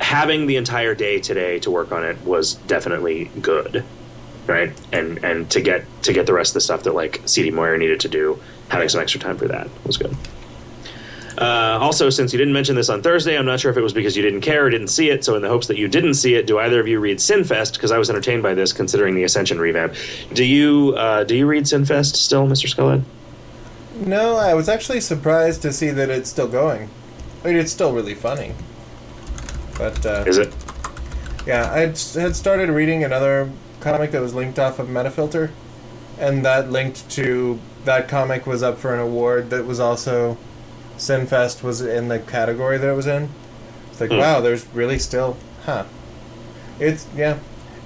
having the entire day today to work on it was definitely good, right? And and to get to get the rest of the stuff that like CD Moyer needed to do, having some extra time for that was good. Uh, also, since you didn't mention this on Thursday, I'm not sure if it was because you didn't care or didn't see it. So, in the hopes that you didn't see it, do either of you read Sinfest? Because I was entertained by this, considering the Ascension revamp. Do you uh, do you read Sinfest still, Mr. Skullhead? No, I was actually surprised to see that it's still going. I mean, it's still really funny. But, uh, Is it? yeah, I had started reading another comic that was linked off of Metafilter, and that linked to that comic was up for an award that was also Sinfest was in the category that it was in. It's like, Hmm. wow, there's really still, huh? It's yeah,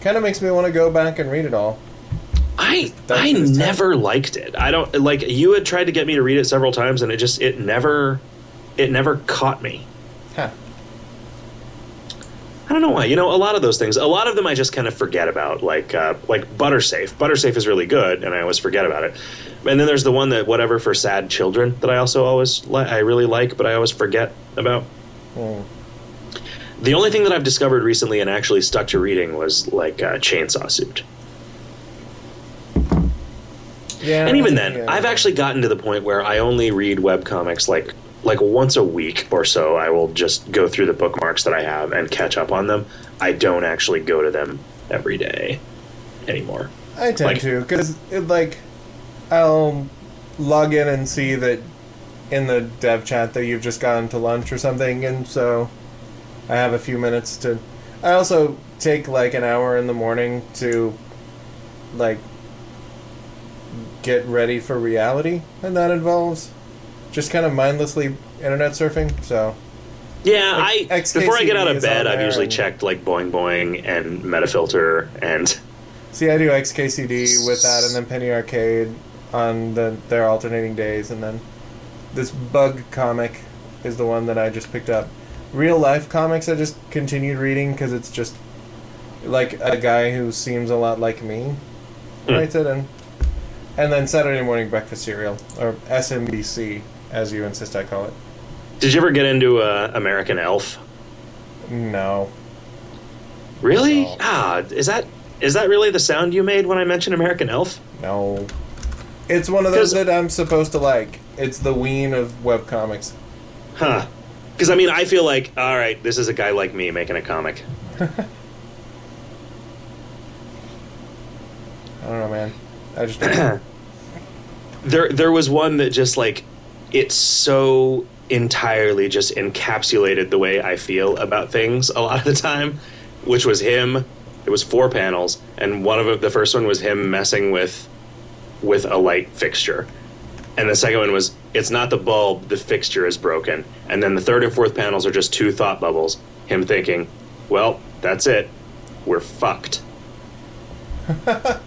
kind of makes me want to go back and read it all. I I never liked it. I don't like you had tried to get me to read it several times, and it just it never it never caught me. I don't know why. You know, a lot of those things, a lot of them I just kind of forget about. Like uh, like Buttersafe. Buttersafe is really good, and I always forget about it. And then there's the one that whatever for sad children that I also always li- I really like, but I always forget about. Hmm. The only thing that I've discovered recently and actually stuck to reading was like uh, Chainsaw Suit. Yeah. and even then, yeah. I've actually gotten to the point where I only read webcomics like like once a week or so. I will just go through the bookmarks that I have and catch up on them. I don't actually go to them every day anymore. I tend like- to because it like I'll log in and see that in the dev chat that you've just gone to lunch or something, and so I have a few minutes to. I also take like an hour in the morning to like get ready for reality, and that involves just kind of mindlessly internet surfing. So Yeah, Like, I before I get out of bed, I've usually and- checked like Boing Boing and Metafilter and see, I do XKCD with that, and then Penny Arcade on the their alternating days, and then this bug comic is the one that I just picked up. Real life comics I just continued reading because it's just like a guy who seems a lot like me Hmm. writes it, and and then Saturday morning breakfast cereal or SMBC as you insist I call it. Did you ever get into uh, American Elf? No, Really? No. Ah, is that is that really the sound you made when I mentioned American Elf? no. It's one of those that I'm supposed to like. It's the ween of webcomics. Huh. Because I mean, I feel like, all right, this is a guy like me making a comic. I don't know, man. I just don't. there, there was one that just like, it so entirely just encapsulated the way I feel about things a lot of the time, which was him. It was four panels, and one of them, the first one was him messing with, with a light fixture, and the second one was it's not the bulb, the fixture is broken, and then the third and fourth panels are just two thought bubbles. Him thinking, well, that's it, we're fucked.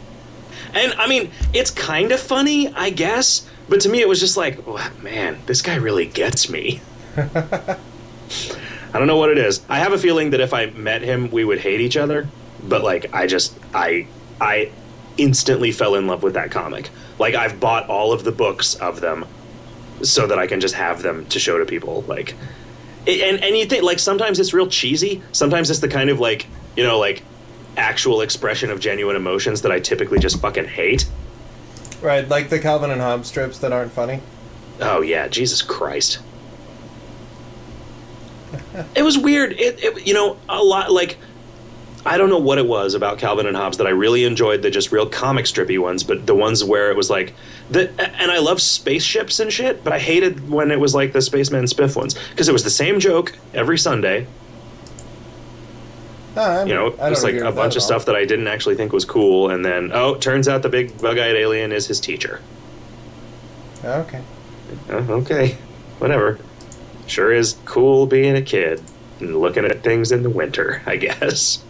And I mean, it's kind of funny, I guess, but to me it was just like, oh, man, this guy really gets me. I don't know what it is. I have a feeling that if I met him, we would hate each other, but like I just I I instantly fell in love with that comic. Like I've bought all of the books of them so that I can just have them to show to people like and and you think like sometimes it's real cheesy, sometimes it's the kind of like, you know, like actual expression of genuine emotions that I typically just fucking hate. Right, like the Calvin and Hobbes strips that aren't funny. Oh yeah, Jesus Christ. it was weird. It, it you know a lot like I don't know what it was about Calvin and Hobbes that I really enjoyed the just real comic strippy ones, but the ones where it was like the and I love spaceships and shit, but I hated when it was like the Spaceman Spiff ones because it was the same joke every Sunday. You know, it's like a bunch of stuff that I didn't actually think was cool, and then oh, turns out the big bug-eyed alien is his teacher. Okay. Oh, okay, whatever. Sure is cool being a kid and looking at things in the winter, I guess.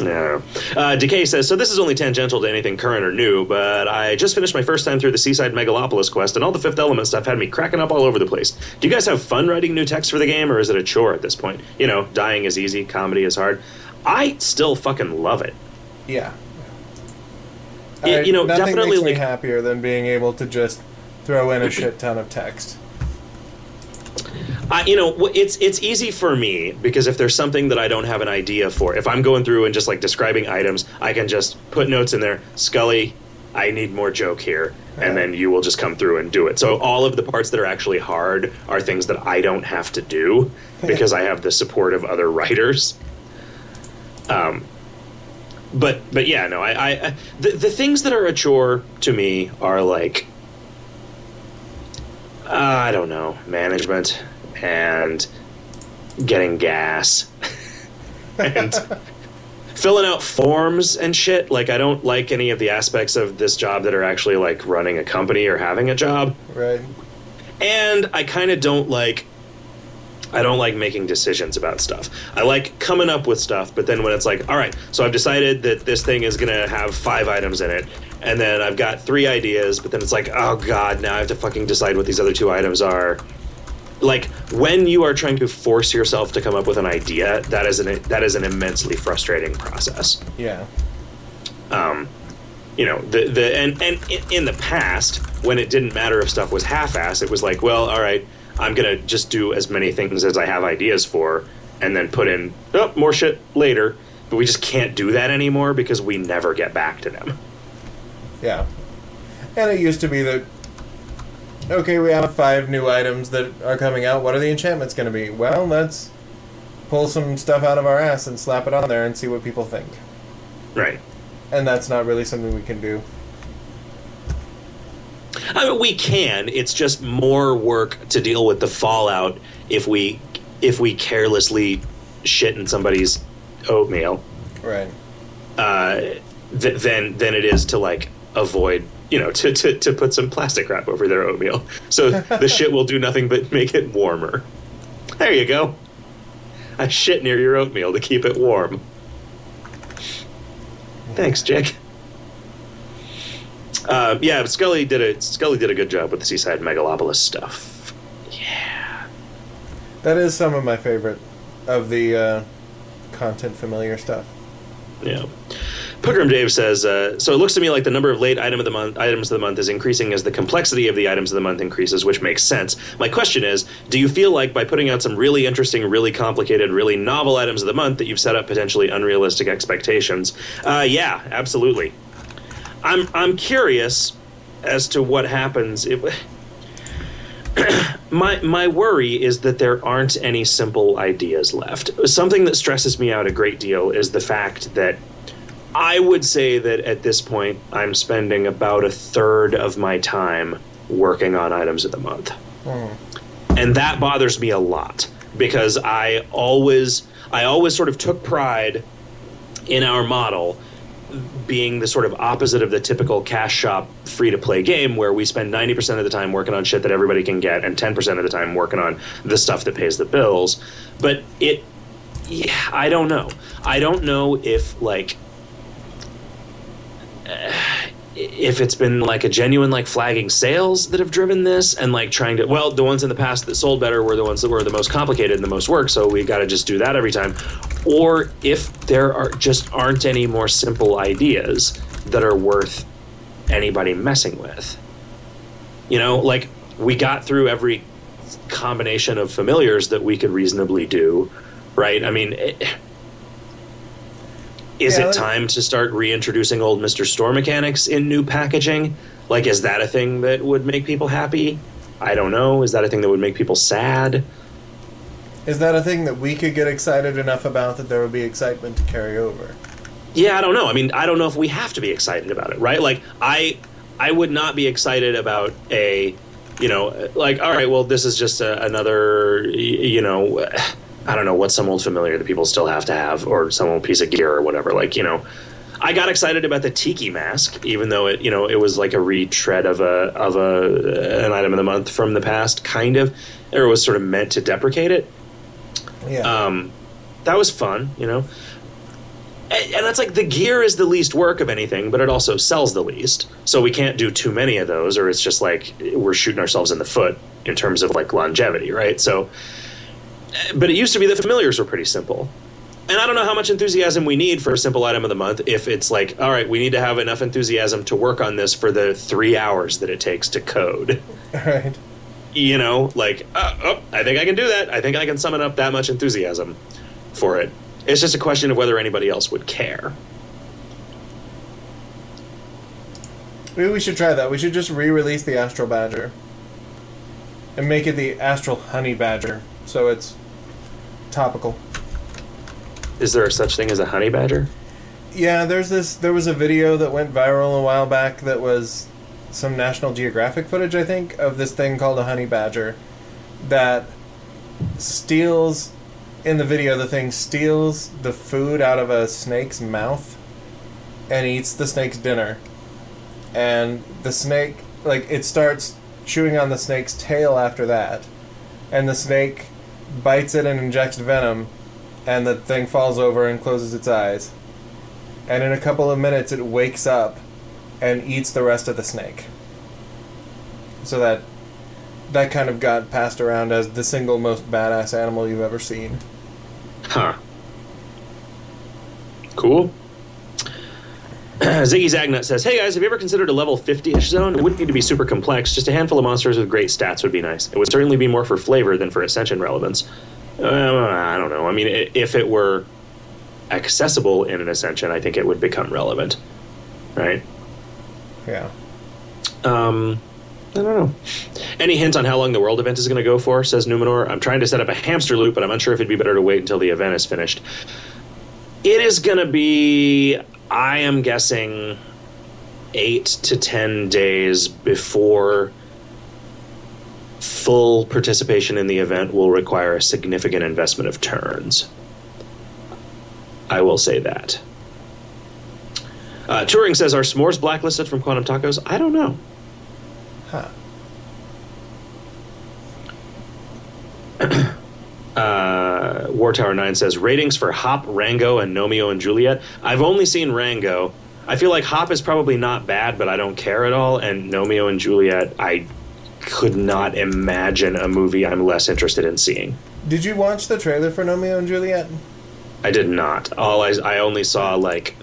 Yeah. Uh, Decay says, so this is only tangential to anything current or new, but I just finished my first time through the Seaside Megalopolis quest, and all the Fifth Element stuff had me cracking up all over the place. Do you guys have fun writing new text for the game, or is it a chore at this point? You know, dying is easy, comedy is hard. I still fucking love it. Yeah. Y- I- you know, nothing definitely, makes me happier than being able to just throw in a shit ton of text. I, you know, it's it's easy for me because if there's something that I don't have an idea for, if I'm going through and just like describing items, I can just put notes in there. Scully, I need more joke here, and then you will just come through and do it. So all of the parts that are actually hard are things that I don't have to do because I have the support of other writers. Um, but but yeah, no, I, I, the the things that are a chore to me are like uh, I don't know, management and getting gas and filling out forms and shit. Like, I don't like any of the aspects of this job that are actually like running a company or having a job. Right. And I kind of don't like. I don't like making decisions about stuff. I like coming up with stuff, but then when it's like, all right, so I've decided that this thing is going to have five items in it, and then I've got three ideas, but then it's like, oh god, now I have to fucking decide what these other two items are. Like when you are trying to force yourself to come up with an idea, that is an that is an immensely frustrating process Yeah. um, you know the the and and in the past when it didn't matter if stuff was half-ass it was like well all right i'm gonna just do as many things as i have ideas for and then put in oh, more shit later but we just can't do that anymore because we never get back to them Yeah. And it used to be that. Okay, we have five new items that are coming out. What are the enchantments going to be? Well, let's pull some stuff out of our ass and slap it on there and see what people think. right And that's not really something we can do. I mean, we can. It's just more work to deal with the fallout if we if we carelessly shit in somebody's oatmeal. Right. uh, th- than than it is to like avoid you know to, to, to put some plastic wrap over their oatmeal. So the shit will do nothing but make it warmer. There you go. I shit near your oatmeal to keep it warm. Thanks jake. Uh, yeah but scully did a scully did a good job with the seaside megalopolis stuff. Yeah. That is some of my favorite of the uh, content familiar stuff. Yeah. Pilgrim Dave says, uh, so it looks to me like the number of late item of the month items of the month is increasing as the complexity of the items of the month increases, which makes sense. My question is, do you feel like by putting out some really interesting, really complicated, really novel items of the month that you've set up potentially unrealistic expectations? Uh, yeah, absolutely. I'm I'm curious as to what happens if my my worry is that there aren't any simple ideas left. Something that stresses me out a great deal is the fact that I would say that at this point I'm spending about a third of my time working on items of the month. Hmm. And that bothers me a lot because I always I always sort of took pride in our model being the sort of opposite of the typical cash shop free to play game where we spend 90% of the time working on shit that everybody can get and 10% of the time working on the stuff that pays the bills. But it, yeah, I don't know. I don't know if, like, if it's been like a genuine like flagging sales that have driven this and like trying to well the ones in the past that sold better were the ones that were the most complicated and the most work so we got to just do that every time. Or if there are just aren't any more simple ideas that are worth anybody messing with. You know like we got through every combination of familiars that we could reasonably do right? I mean it, is Yeah, it time to start reintroducing old Mr. Store mechanics in new packaging? Like, is that a thing that would make people happy? I don't know. Is that a thing that would make people sad? Is that a thing that we could get excited enough about that there would be excitement to carry over? Yeah, I don't know. I mean, I don't know if we have to be excited about it, right? Like, I, I would not be excited about a, you know, like, all right, well, this is just a, another, you know, I don't know what's some old familiar that people still have to have, or some old piece of gear or whatever. Like, you know, I got excited about the tiki mask, even though it, you know, it was like a retread of a of a an item of the month from the past, kind of, or it was sort of meant to deprecate it. Yeah. Um, that was fun, you know. And, and it's like the gear is the least work of anything, but it also sells the least. So we can't do too many of those, or it's just like we're shooting ourselves in the foot in terms of like longevity, right? So, but it used to be that familiars were pretty simple. And I don't know how much enthusiasm we need for a simple item of the month if it's like, all right, we need to have enough enthusiasm to work on this for the three hours that it takes to code right. you know, like, uh, oh, I think I can do that. I think I can summon up that much enthusiasm for it. It's just a question of whether anybody else would care. Maybe we should try that. We should just re-release the Astral Badger and make it the Astral Honey Badger, so it's topical. Is there such thing as a honey badger? Yeah, there's this. There was a video that went viral a while back that was some National Geographic footage, I think, of this thing called a honey badger that steals. In the video, the thing steals the food out of a snake's mouth and eats the snake's dinner. And the snake, like, it starts chewing on the snake's tail after that. And the snake bites it and injects venom, and the thing falls over and closes its eyes and in a couple of minutes it wakes up and eats the rest of the snake. So that that kind of got passed around as the single most badass animal you've ever seen. Huh. Cool. Ziggy Zagnut says, "Hey guys, have you ever considered a level 50ish zone? It wouldn't need to be super complex. Just a handful of monsters with great stats would be nice. It would certainly be more for flavor than for ascension relevance. Uh, I don't know. I mean, if it were accessible in an ascension, I think it would become relevant, right? Yeah. Um, I don't know. Any hint on how long the world event is going to go for? Says Numenor. I'm trying to set up a hamster loop, but I'm unsure if it'd be better to wait until the event is finished. It is going to be, I am guessing, eight to ten days before full participation in the event will require a significant investment of turns. I will say that. Uh, Turing says, Are s'mores blacklisted from Quantum Tacos? I don't know. Huh. uh, War Tower 9 says ratings for Hop, Rango, and Gnomeo and Juliet. I've only seen Rango. I feel like Hop is probably not bad, but I don't care at all. And Gnomeo and Juliet, I could not imagine a movie I'm less interested in seeing. Did you watch the trailer for Romeo and Juliet? I did not. All I, I only saw like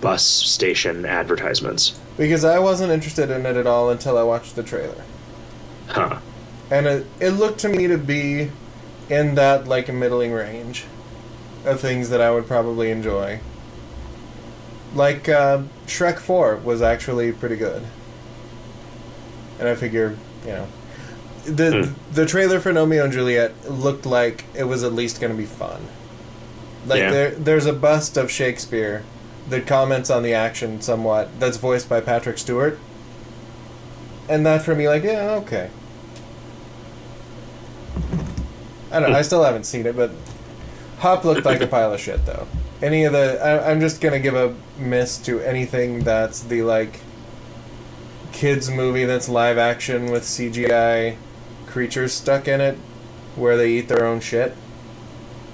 bus station advertisements. Because I wasn't interested in it at all until I watched the trailer. Huh. And it, it looked to me to be in that like a middling range of things that I would probably enjoy. Like uh, Shrek 4 was actually pretty good. And I figure, you know, the Hmm. the trailer for Romeo and Juliet looked like it was at least going to be fun. Like Yeah. there there's a bust of Shakespeare that comments on the action somewhat that's voiced by Patrick Stewart. And that for me like, yeah, okay. I don't know, I still haven't seen it, but Hop looked like a pile of shit though. Any of the I, I'm just going to give a miss to anything that's the like kids movie that's live action with CGI creatures stuck in it where they eat their own shit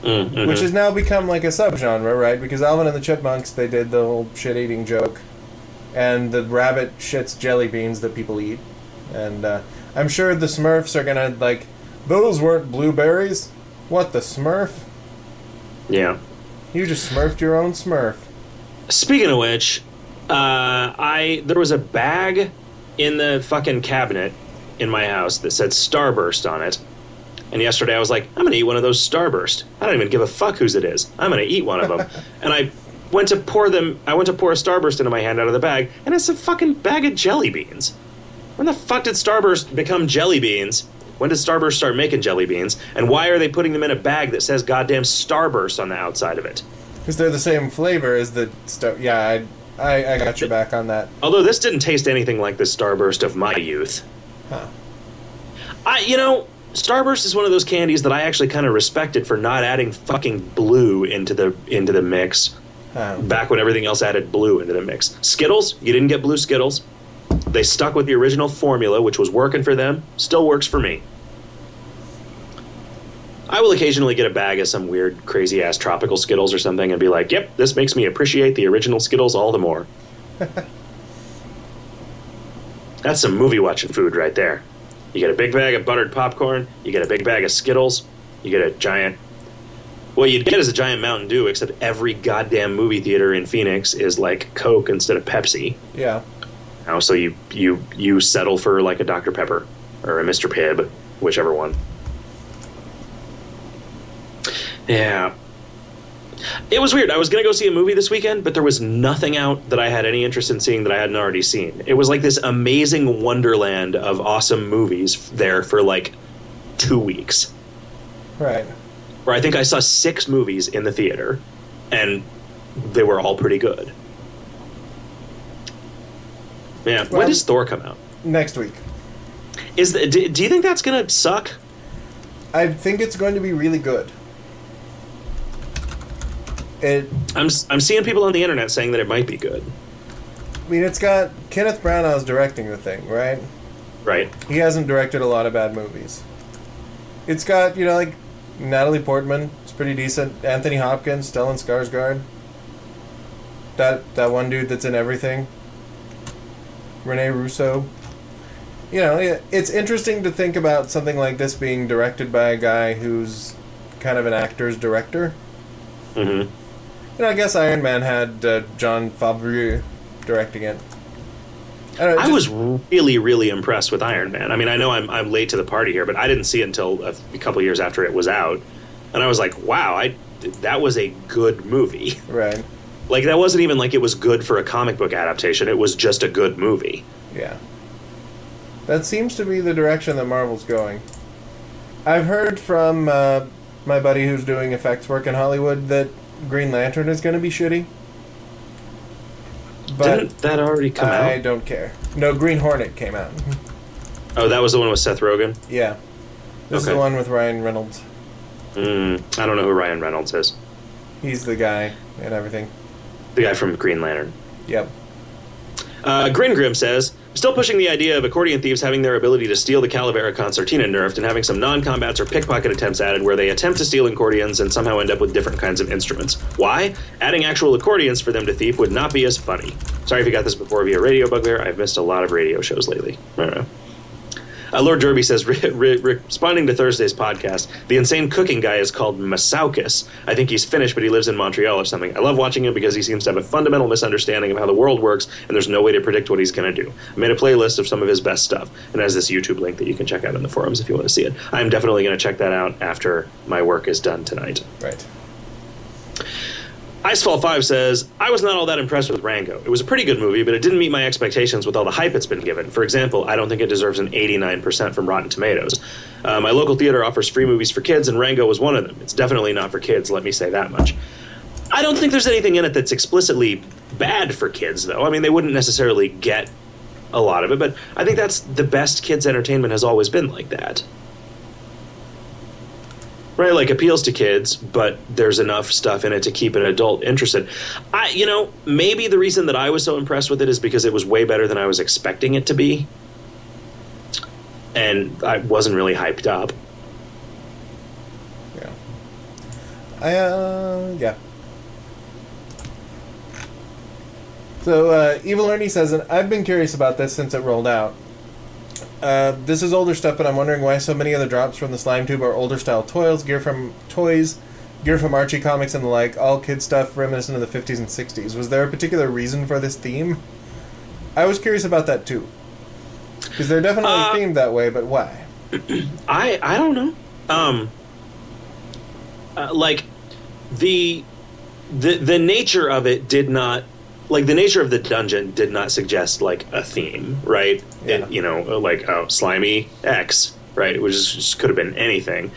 Mm, mhm. which has now become like a subgenre, right? Because Alvin and the Chipmunks, they did the whole shit eating joke, and the rabbit shits jelly beans that people eat, and uh, I'm sure the Smurfs are gonna like, those weren't blueberries. What the Smurf? yeah. You just smurfed your own Smurf. Speaking of which, uh, I there was a bag in the fucking cabinet in my house that said Starburst on it. And yesterday I was like, I'm gonna eat one of those Starburst. I don't even give a fuck whose it is. I'm gonna eat one of them. and I went to pour them. I went to pour a Starburst into my hand out of the bag, and it's a fucking bag of jelly beans. When the fuck did Starburst become jelly beans? When did Starburst start making jelly beans? And why are they putting them in a bag that says goddamn Starburst on the outside of it? Because they're the same flavor as the stuff. Yeah, I, I, I got your back on that. Although this didn't taste anything like the Starburst of my youth. Huh. I, you know, Starburst is one of those candies that I actually kind of respected for not adding fucking blue into the into the mix. Back when everything else added blue into the mix. Skittles, you didn't get blue Skittles. They stuck with the original formula, which was working for them. Still works for me. I will occasionally get a bag of some weird, crazy ass tropical Skittles or something and be like, yep, this makes me appreciate the original Skittles all the more. That's some movie watching food right there. You get a big bag of buttered popcorn, you get a big bag of Skittles, you get a giant. What you'd get is a giant Mountain Dew, except every goddamn movie theater in Phoenix is like Coke instead of Pepsi. Yeah. Now, so you you you settle for like a Dr Pepper or a Mr Pibb, whichever one. Yeah. It was weird. I was going to go see a movie this weekend, but there was nothing out that I had any interest in seeing that I hadn't already seen. It was like this amazing wonderland of awesome movies there for like two weeks. Right. Where I think I saw six movies in the theater, and they were all pretty good. Yeah. when does Thor come out? Next week. Is the, do, do you think that's gonna suck? I think it's going to be really good. It. I'm I'm seeing people on the internet saying that it might be good. I mean, it's got Kenneth Branagh's directing the thing, right? Right. He hasn't directed a lot of bad movies. It's got you know like Natalie Portman. It's pretty decent. Anthony Hopkins, Stellan Skarsgård. That that one dude that's in everything. Rene Russo. You know, it, it's interesting to think about something like this being directed by a guy who's kind of an actor's director. Mm-hmm. You know, I guess Iron Man had uh, Jon Favreau directing it. I, know, I was really really impressed with Iron Man. I mean, I know I'm I'm late to the party here, but I didn't see it until a, a couple years after it was out, and I was like, wow, I that was a good movie. right. Like that wasn't even like it was good for a comic book adaptation. It was just a good movie. Yeah. That seems to be the direction that Marvel's going. I've heard from uh, my buddy who's doing effects work in Hollywood that Green Lantern is going to be shitty. But Didn't that already come I out? I don't care. No, Green Hornet came out. Oh, that was the one with Seth Rogen. yeah. This is Okay. the one with Ryan Reynolds. Mm, I don't know who Ryan Reynolds is. He's the guy and everything. The guy from Green Lantern. Yep. Uh, Gringrim says, still pushing the idea of accordion thieves having their ability to steal the Calavera concertina nerfed and having some non-combats or pickpocket attempts added where they attempt to steal accordions and somehow end up with different kinds of instruments. Why? Adding actual accordions for them to thief would not be as funny. Sorry if you got this before via Radio Bugbear. I've missed a lot of radio shows lately. I don't know. Uh, Lord Derby says, re- re- responding to Thursday's podcast, the insane cooking guy is called Masaukas. I think he's Finnish, but he lives in Montreal or something. I love watching him because he seems to have a fundamental misunderstanding of how the world works, and there's no way to predict what he's going to do. I made a playlist of some of his best stuff, and has this YouTube link that you can check out in the forums if you want to see it. I'm definitely going to check that out after my work is done tonight. Right. Icefall 5 says, I was not all that impressed with Rango. It was a pretty good movie, but it didn't meet my expectations with all the hype it's been given. For example, I don't think it deserves an 89% from Rotten Tomatoes. Uh, my local theater offers free movies for kids, and Rango was one of them. It's definitely not for kids, let me say that much. I don't think there's anything in it that's explicitly bad for kids, though. I mean, they wouldn't necessarily get a lot of it, but I think that's the best kids' entertainment has always been like that right like appeals to kids but there's enough stuff in it to keep an adult interested i you know maybe the reason that i was so impressed with it is because it was way better than i was expecting it to be and i wasn't really hyped up Yeah. I, uh, yeah. So, uh, Evil Ernie says, and I've been curious about this since it rolled out. Uh, this is older stuff, but I'm wondering why so many of the drops from the slime tube are older style toys, gear from toys, gear from Archie comics and the like, all kid stuff reminiscent of the 50s and 60s. Was there a particular reason for this theme? I was curious about that too. Because they're definitely Uh, themed that way, but why? i i don't know um uh, like the the the nature of it did not like the nature of the dungeon did not suggest like a theme right Yeah. it, you know like oh slimy x right? It was just, could have been anything.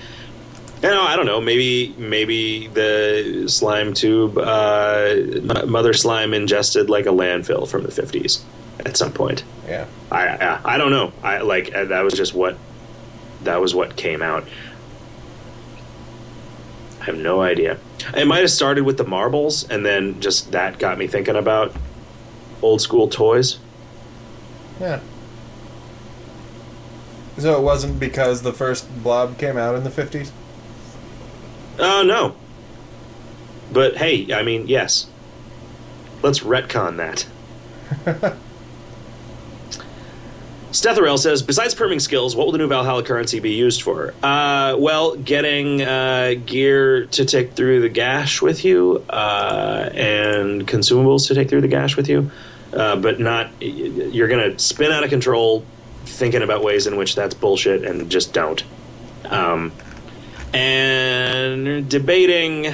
You know, I don't know. Maybe maybe the slime tube, uh, m- mother slime ingested like a landfill from the fifties at some point. Yeah. I, I I don't know. I like uh, that was just what that was what came out. I have no idea. It might have started with the marbles, and then just that got me thinking about old school toys. Yeah. So it wasn't because the first blob came out in the 50s? Oh uh, no. But hey, I mean, yes. Let's retcon that. Stethorel says, besides perming skills, what will the new Valhalla currency be used for? Uh, well, getting uh, gear to take through the gash with you, uh, and consumables to take through the gash with you, uh, but not. You're gonna spin out of control, thinking about ways in which that's bullshit, and just don't. Um, and debating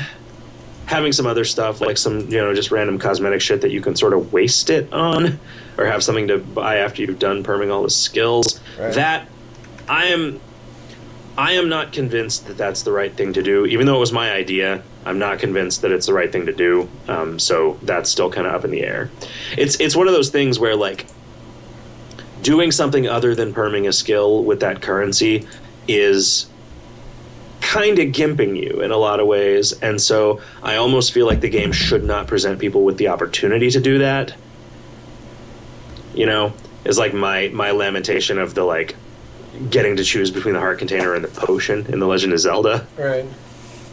having some other stuff like some you know just random cosmetic shit that you can sort of waste it on or have something to buy after you've done perming all the skills. Right. that i am i am not convinced that that's the right thing to do. Even though it was my idea i'm not convinced that it's the right thing to do. Um, so that's still kind of up in the air. It's it's one of those things where like doing something other than perming a skill with that currency is kind of gimping you in a lot of ways. And so i almost feel like the game should not present people with the opportunity to do that you know is like my my lamentation of the like getting to choose between the heart container and the potion in the legend of zelda. Right.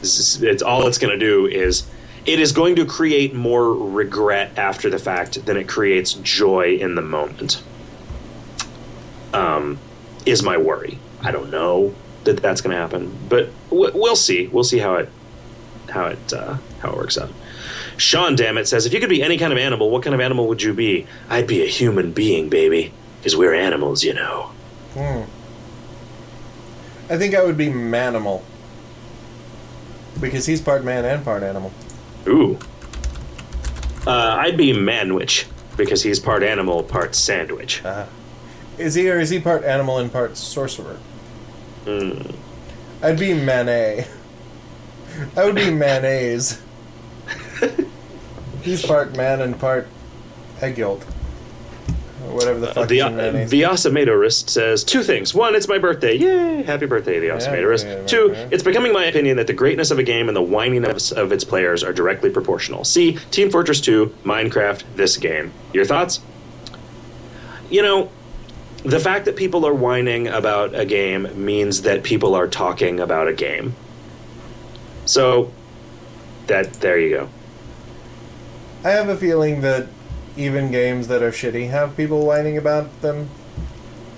Is- it's all it's going to do is it is going to create more regret after the fact than it creates joy in the moment. Um, is my worry. I don't know that that's going to happen but w- we'll see. We'll see how it how it uh, how it works out sean dammit says if you could be any kind of animal what kind of animal would you be i'd be a human being baby because we're animals you know Hmm. I think I would be Manimal. Because he's part man and part animal. Ooh. Uh, I'd be Manwich because he's part animal, part sandwich. Uh, is he or is he part animal and part sorcerer? Mm. I'd be Manet. I would be mayonnaise. He's part man and part egg yolk. Or whatever the fuck the is the Asamadorist says two things. One, it's my birthday. Yay! Happy birthday, the Yeah, yeah, Two, yeah. it's becoming my opinion that the greatness of a game and the whininess of its players are directly proportional. See, Team Fortress 2, Minecraft, this game. Your thoughts? You know, the fact that people are whining about a game means that people are talking about a game. So, that there you go. I have a feeling that even games that are shitty have people whining about them.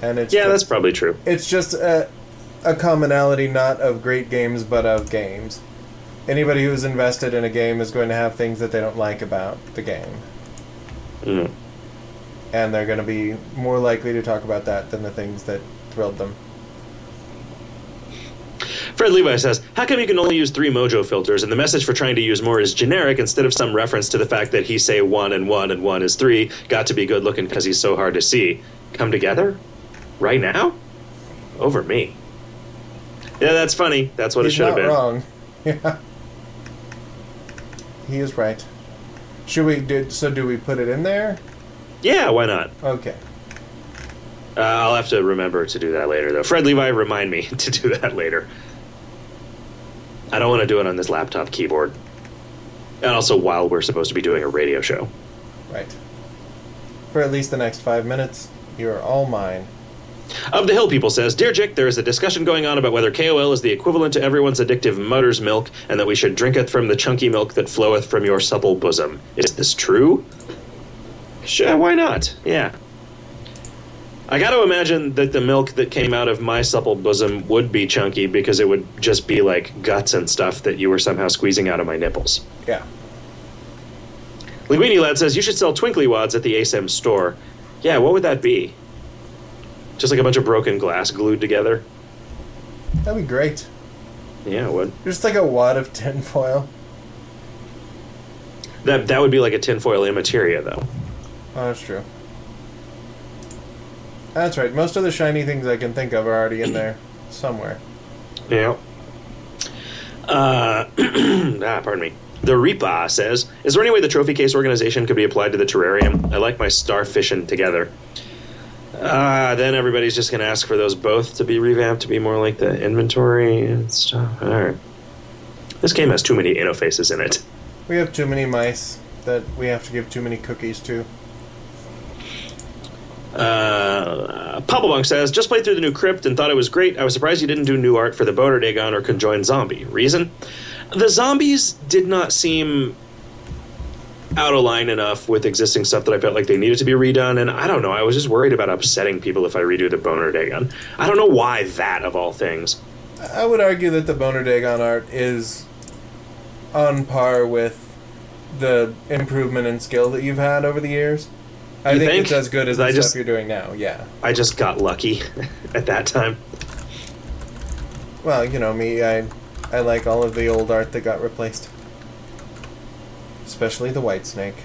And it's Yeah, just, that's probably true. it's just a, a commonality not of great games but of games. Anybody who's invested in a game is going to have things that they don't like about the game. Mm. And they're going to be more likely to talk about that than the things that thrilled them. Fred Levi says, How come you can only use three mojo filters and the message for trying to use more is generic instead of some reference to the fact that he say one and one and one is three, got to be good looking because he's so hard to see? Come together? Right now? Over me. Yeah, that's funny. That's what He's it should have been. wrong. Yeah. He is right. Should we do so do we put it in there? Yeah, why not? Okay. Uh, I'll have to remember to do that later, though. Fred Levi, remind me to do that later. I don't want to do it on this laptop keyboard. And also while we're supposed to be doing a radio show. Right. For at least the next five minutes, you're all mine. Of the Hill People says, Dear Jick, there is a discussion going on about whether KOL is the equivalent to everyone's addictive mother's milk, and that we should drinketh from the chunky milk that floweth from your supple bosom. Is this true? Sure, why not? Yeah. I got to imagine that the milk that came out of my supple bosom would be chunky because it would just be like guts and stuff that you were somehow squeezing out of my nipples. Yeah. Linguini Lad says, You should sell twinkly wads at the ASM store. Yeah, what would that be? Just like a bunch of broken glass glued together? That'd be great. Yeah, it would. Just like a wad of tinfoil. That that would be like a tinfoil immateria, though. Oh, that's true. That's right. Most of the shiny things I can think of are already in there. somewhere. Yeah. Uh, ah, pardon me. The Repa says, "Is there any way the trophy case organization could be applied to the terrarium? I like my starfishing together." Uh, then everybody's just going to ask for those both to be revamped to be more like the inventory and stuff. All right. This game has too many interfaces in it. We have too many mice that we have to give too many cookies to. Uh, Pablo says, just played through the new Crypt and thought it was great. I was surprised you didn't do new art for the Bonerdagon or Conjoined Zombie. Reason? The zombies did not seem out of line enough with existing stuff that I felt like they needed to be redone. And I don't know, I was just worried about upsetting people if I redo the Bonerdagon. I don't know why that, of all things. I would argue that the Bonerdagon art is on par with the improvement in skill that you've had over the years. I You think, think? it's as good as the I stuff just- you're doing now. Yeah. I just got lucky at that time. Well, you know me. I I like all of the old art that got replaced, especially the White Snake.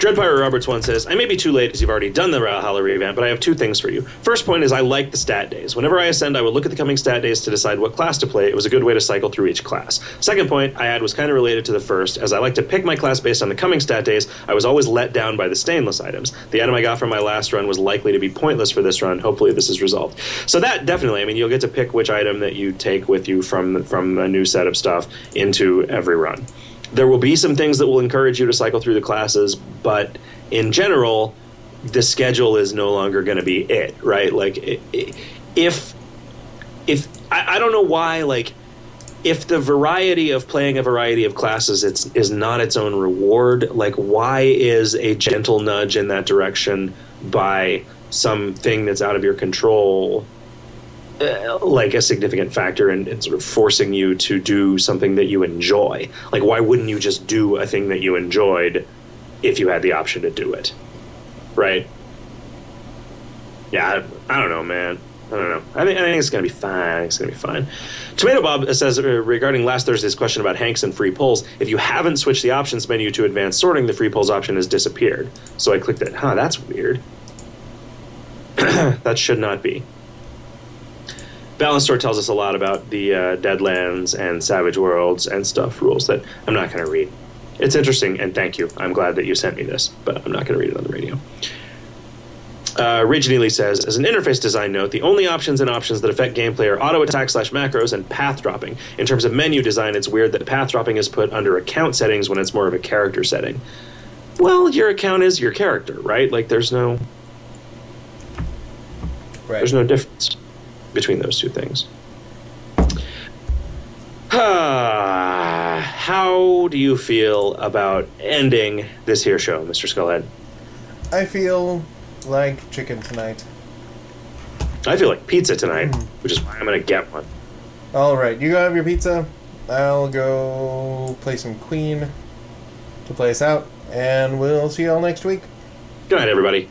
Dreadpire Roberts one says, I may be too late as you've already done the Valhalla revamp, but I have two things for you. First point is I like the stat days. Whenever I ascend, I will look at the coming stat days to decide what class to play. It was a good way to cycle through each class. Second point I had was kind of related to the first, as I like to pick my class based on the coming stat days. I was always let down by the stainless items. The item I got from my last run was likely to be pointless for this run. Hopefully this is resolved. So that definitely, I mean, you'll get to pick which item that you take with you from from a new set of stuff into every run there will be some things that will encourage you to cycle through the classes, but in general, the schedule is no longer going to be it, right? Like, if if I, I don't know why, like, if the variety of playing a variety of classes it's is not its own reward, like, why is a gentle nudge in that direction by something that's out of your control? Uh, like a significant factor in, in sort of forcing you to do something that you enjoy. Like, why wouldn't you just do a thing that you enjoyed if you had the option to do it? Right? Yeah, I, I don't know, man. I don't know. I think, I think it's going to be fine. I think it's going to be fine. Tomato Bob says uh, regarding last Thursday's question about Hagnk's and free pulls, if you haven't switched the options menu to advanced sorting, the free pulls option has disappeared. So I clicked it. Huh, that's weird. that should not be. Balance Store tells us a lot about the uh, Deadlands and Savage Worlds and stuff rules that I'm not going to read. It's interesting, and thank you. I'm glad that you sent me this, but I'm not going to read it on the radio. Uh, Ridge Neely says, as an interface design note, the only options and options that affect gameplay are auto attack slash macros and path dropping. In terms of menu design, it's weird that path dropping is put under account settings when it's more of a character setting. Well, your account is your character, right? Like, there's no Right. there's no difference between those two things. How do you feel about ending this here show, Mr. Skullhead? I feel like chicken tonight. I feel like pizza tonight, hmm. which is why I'm going to get one. All right, you go have your pizza. I'll go play some Queen to play us out, and we'll see you all next week. Good night, everybody.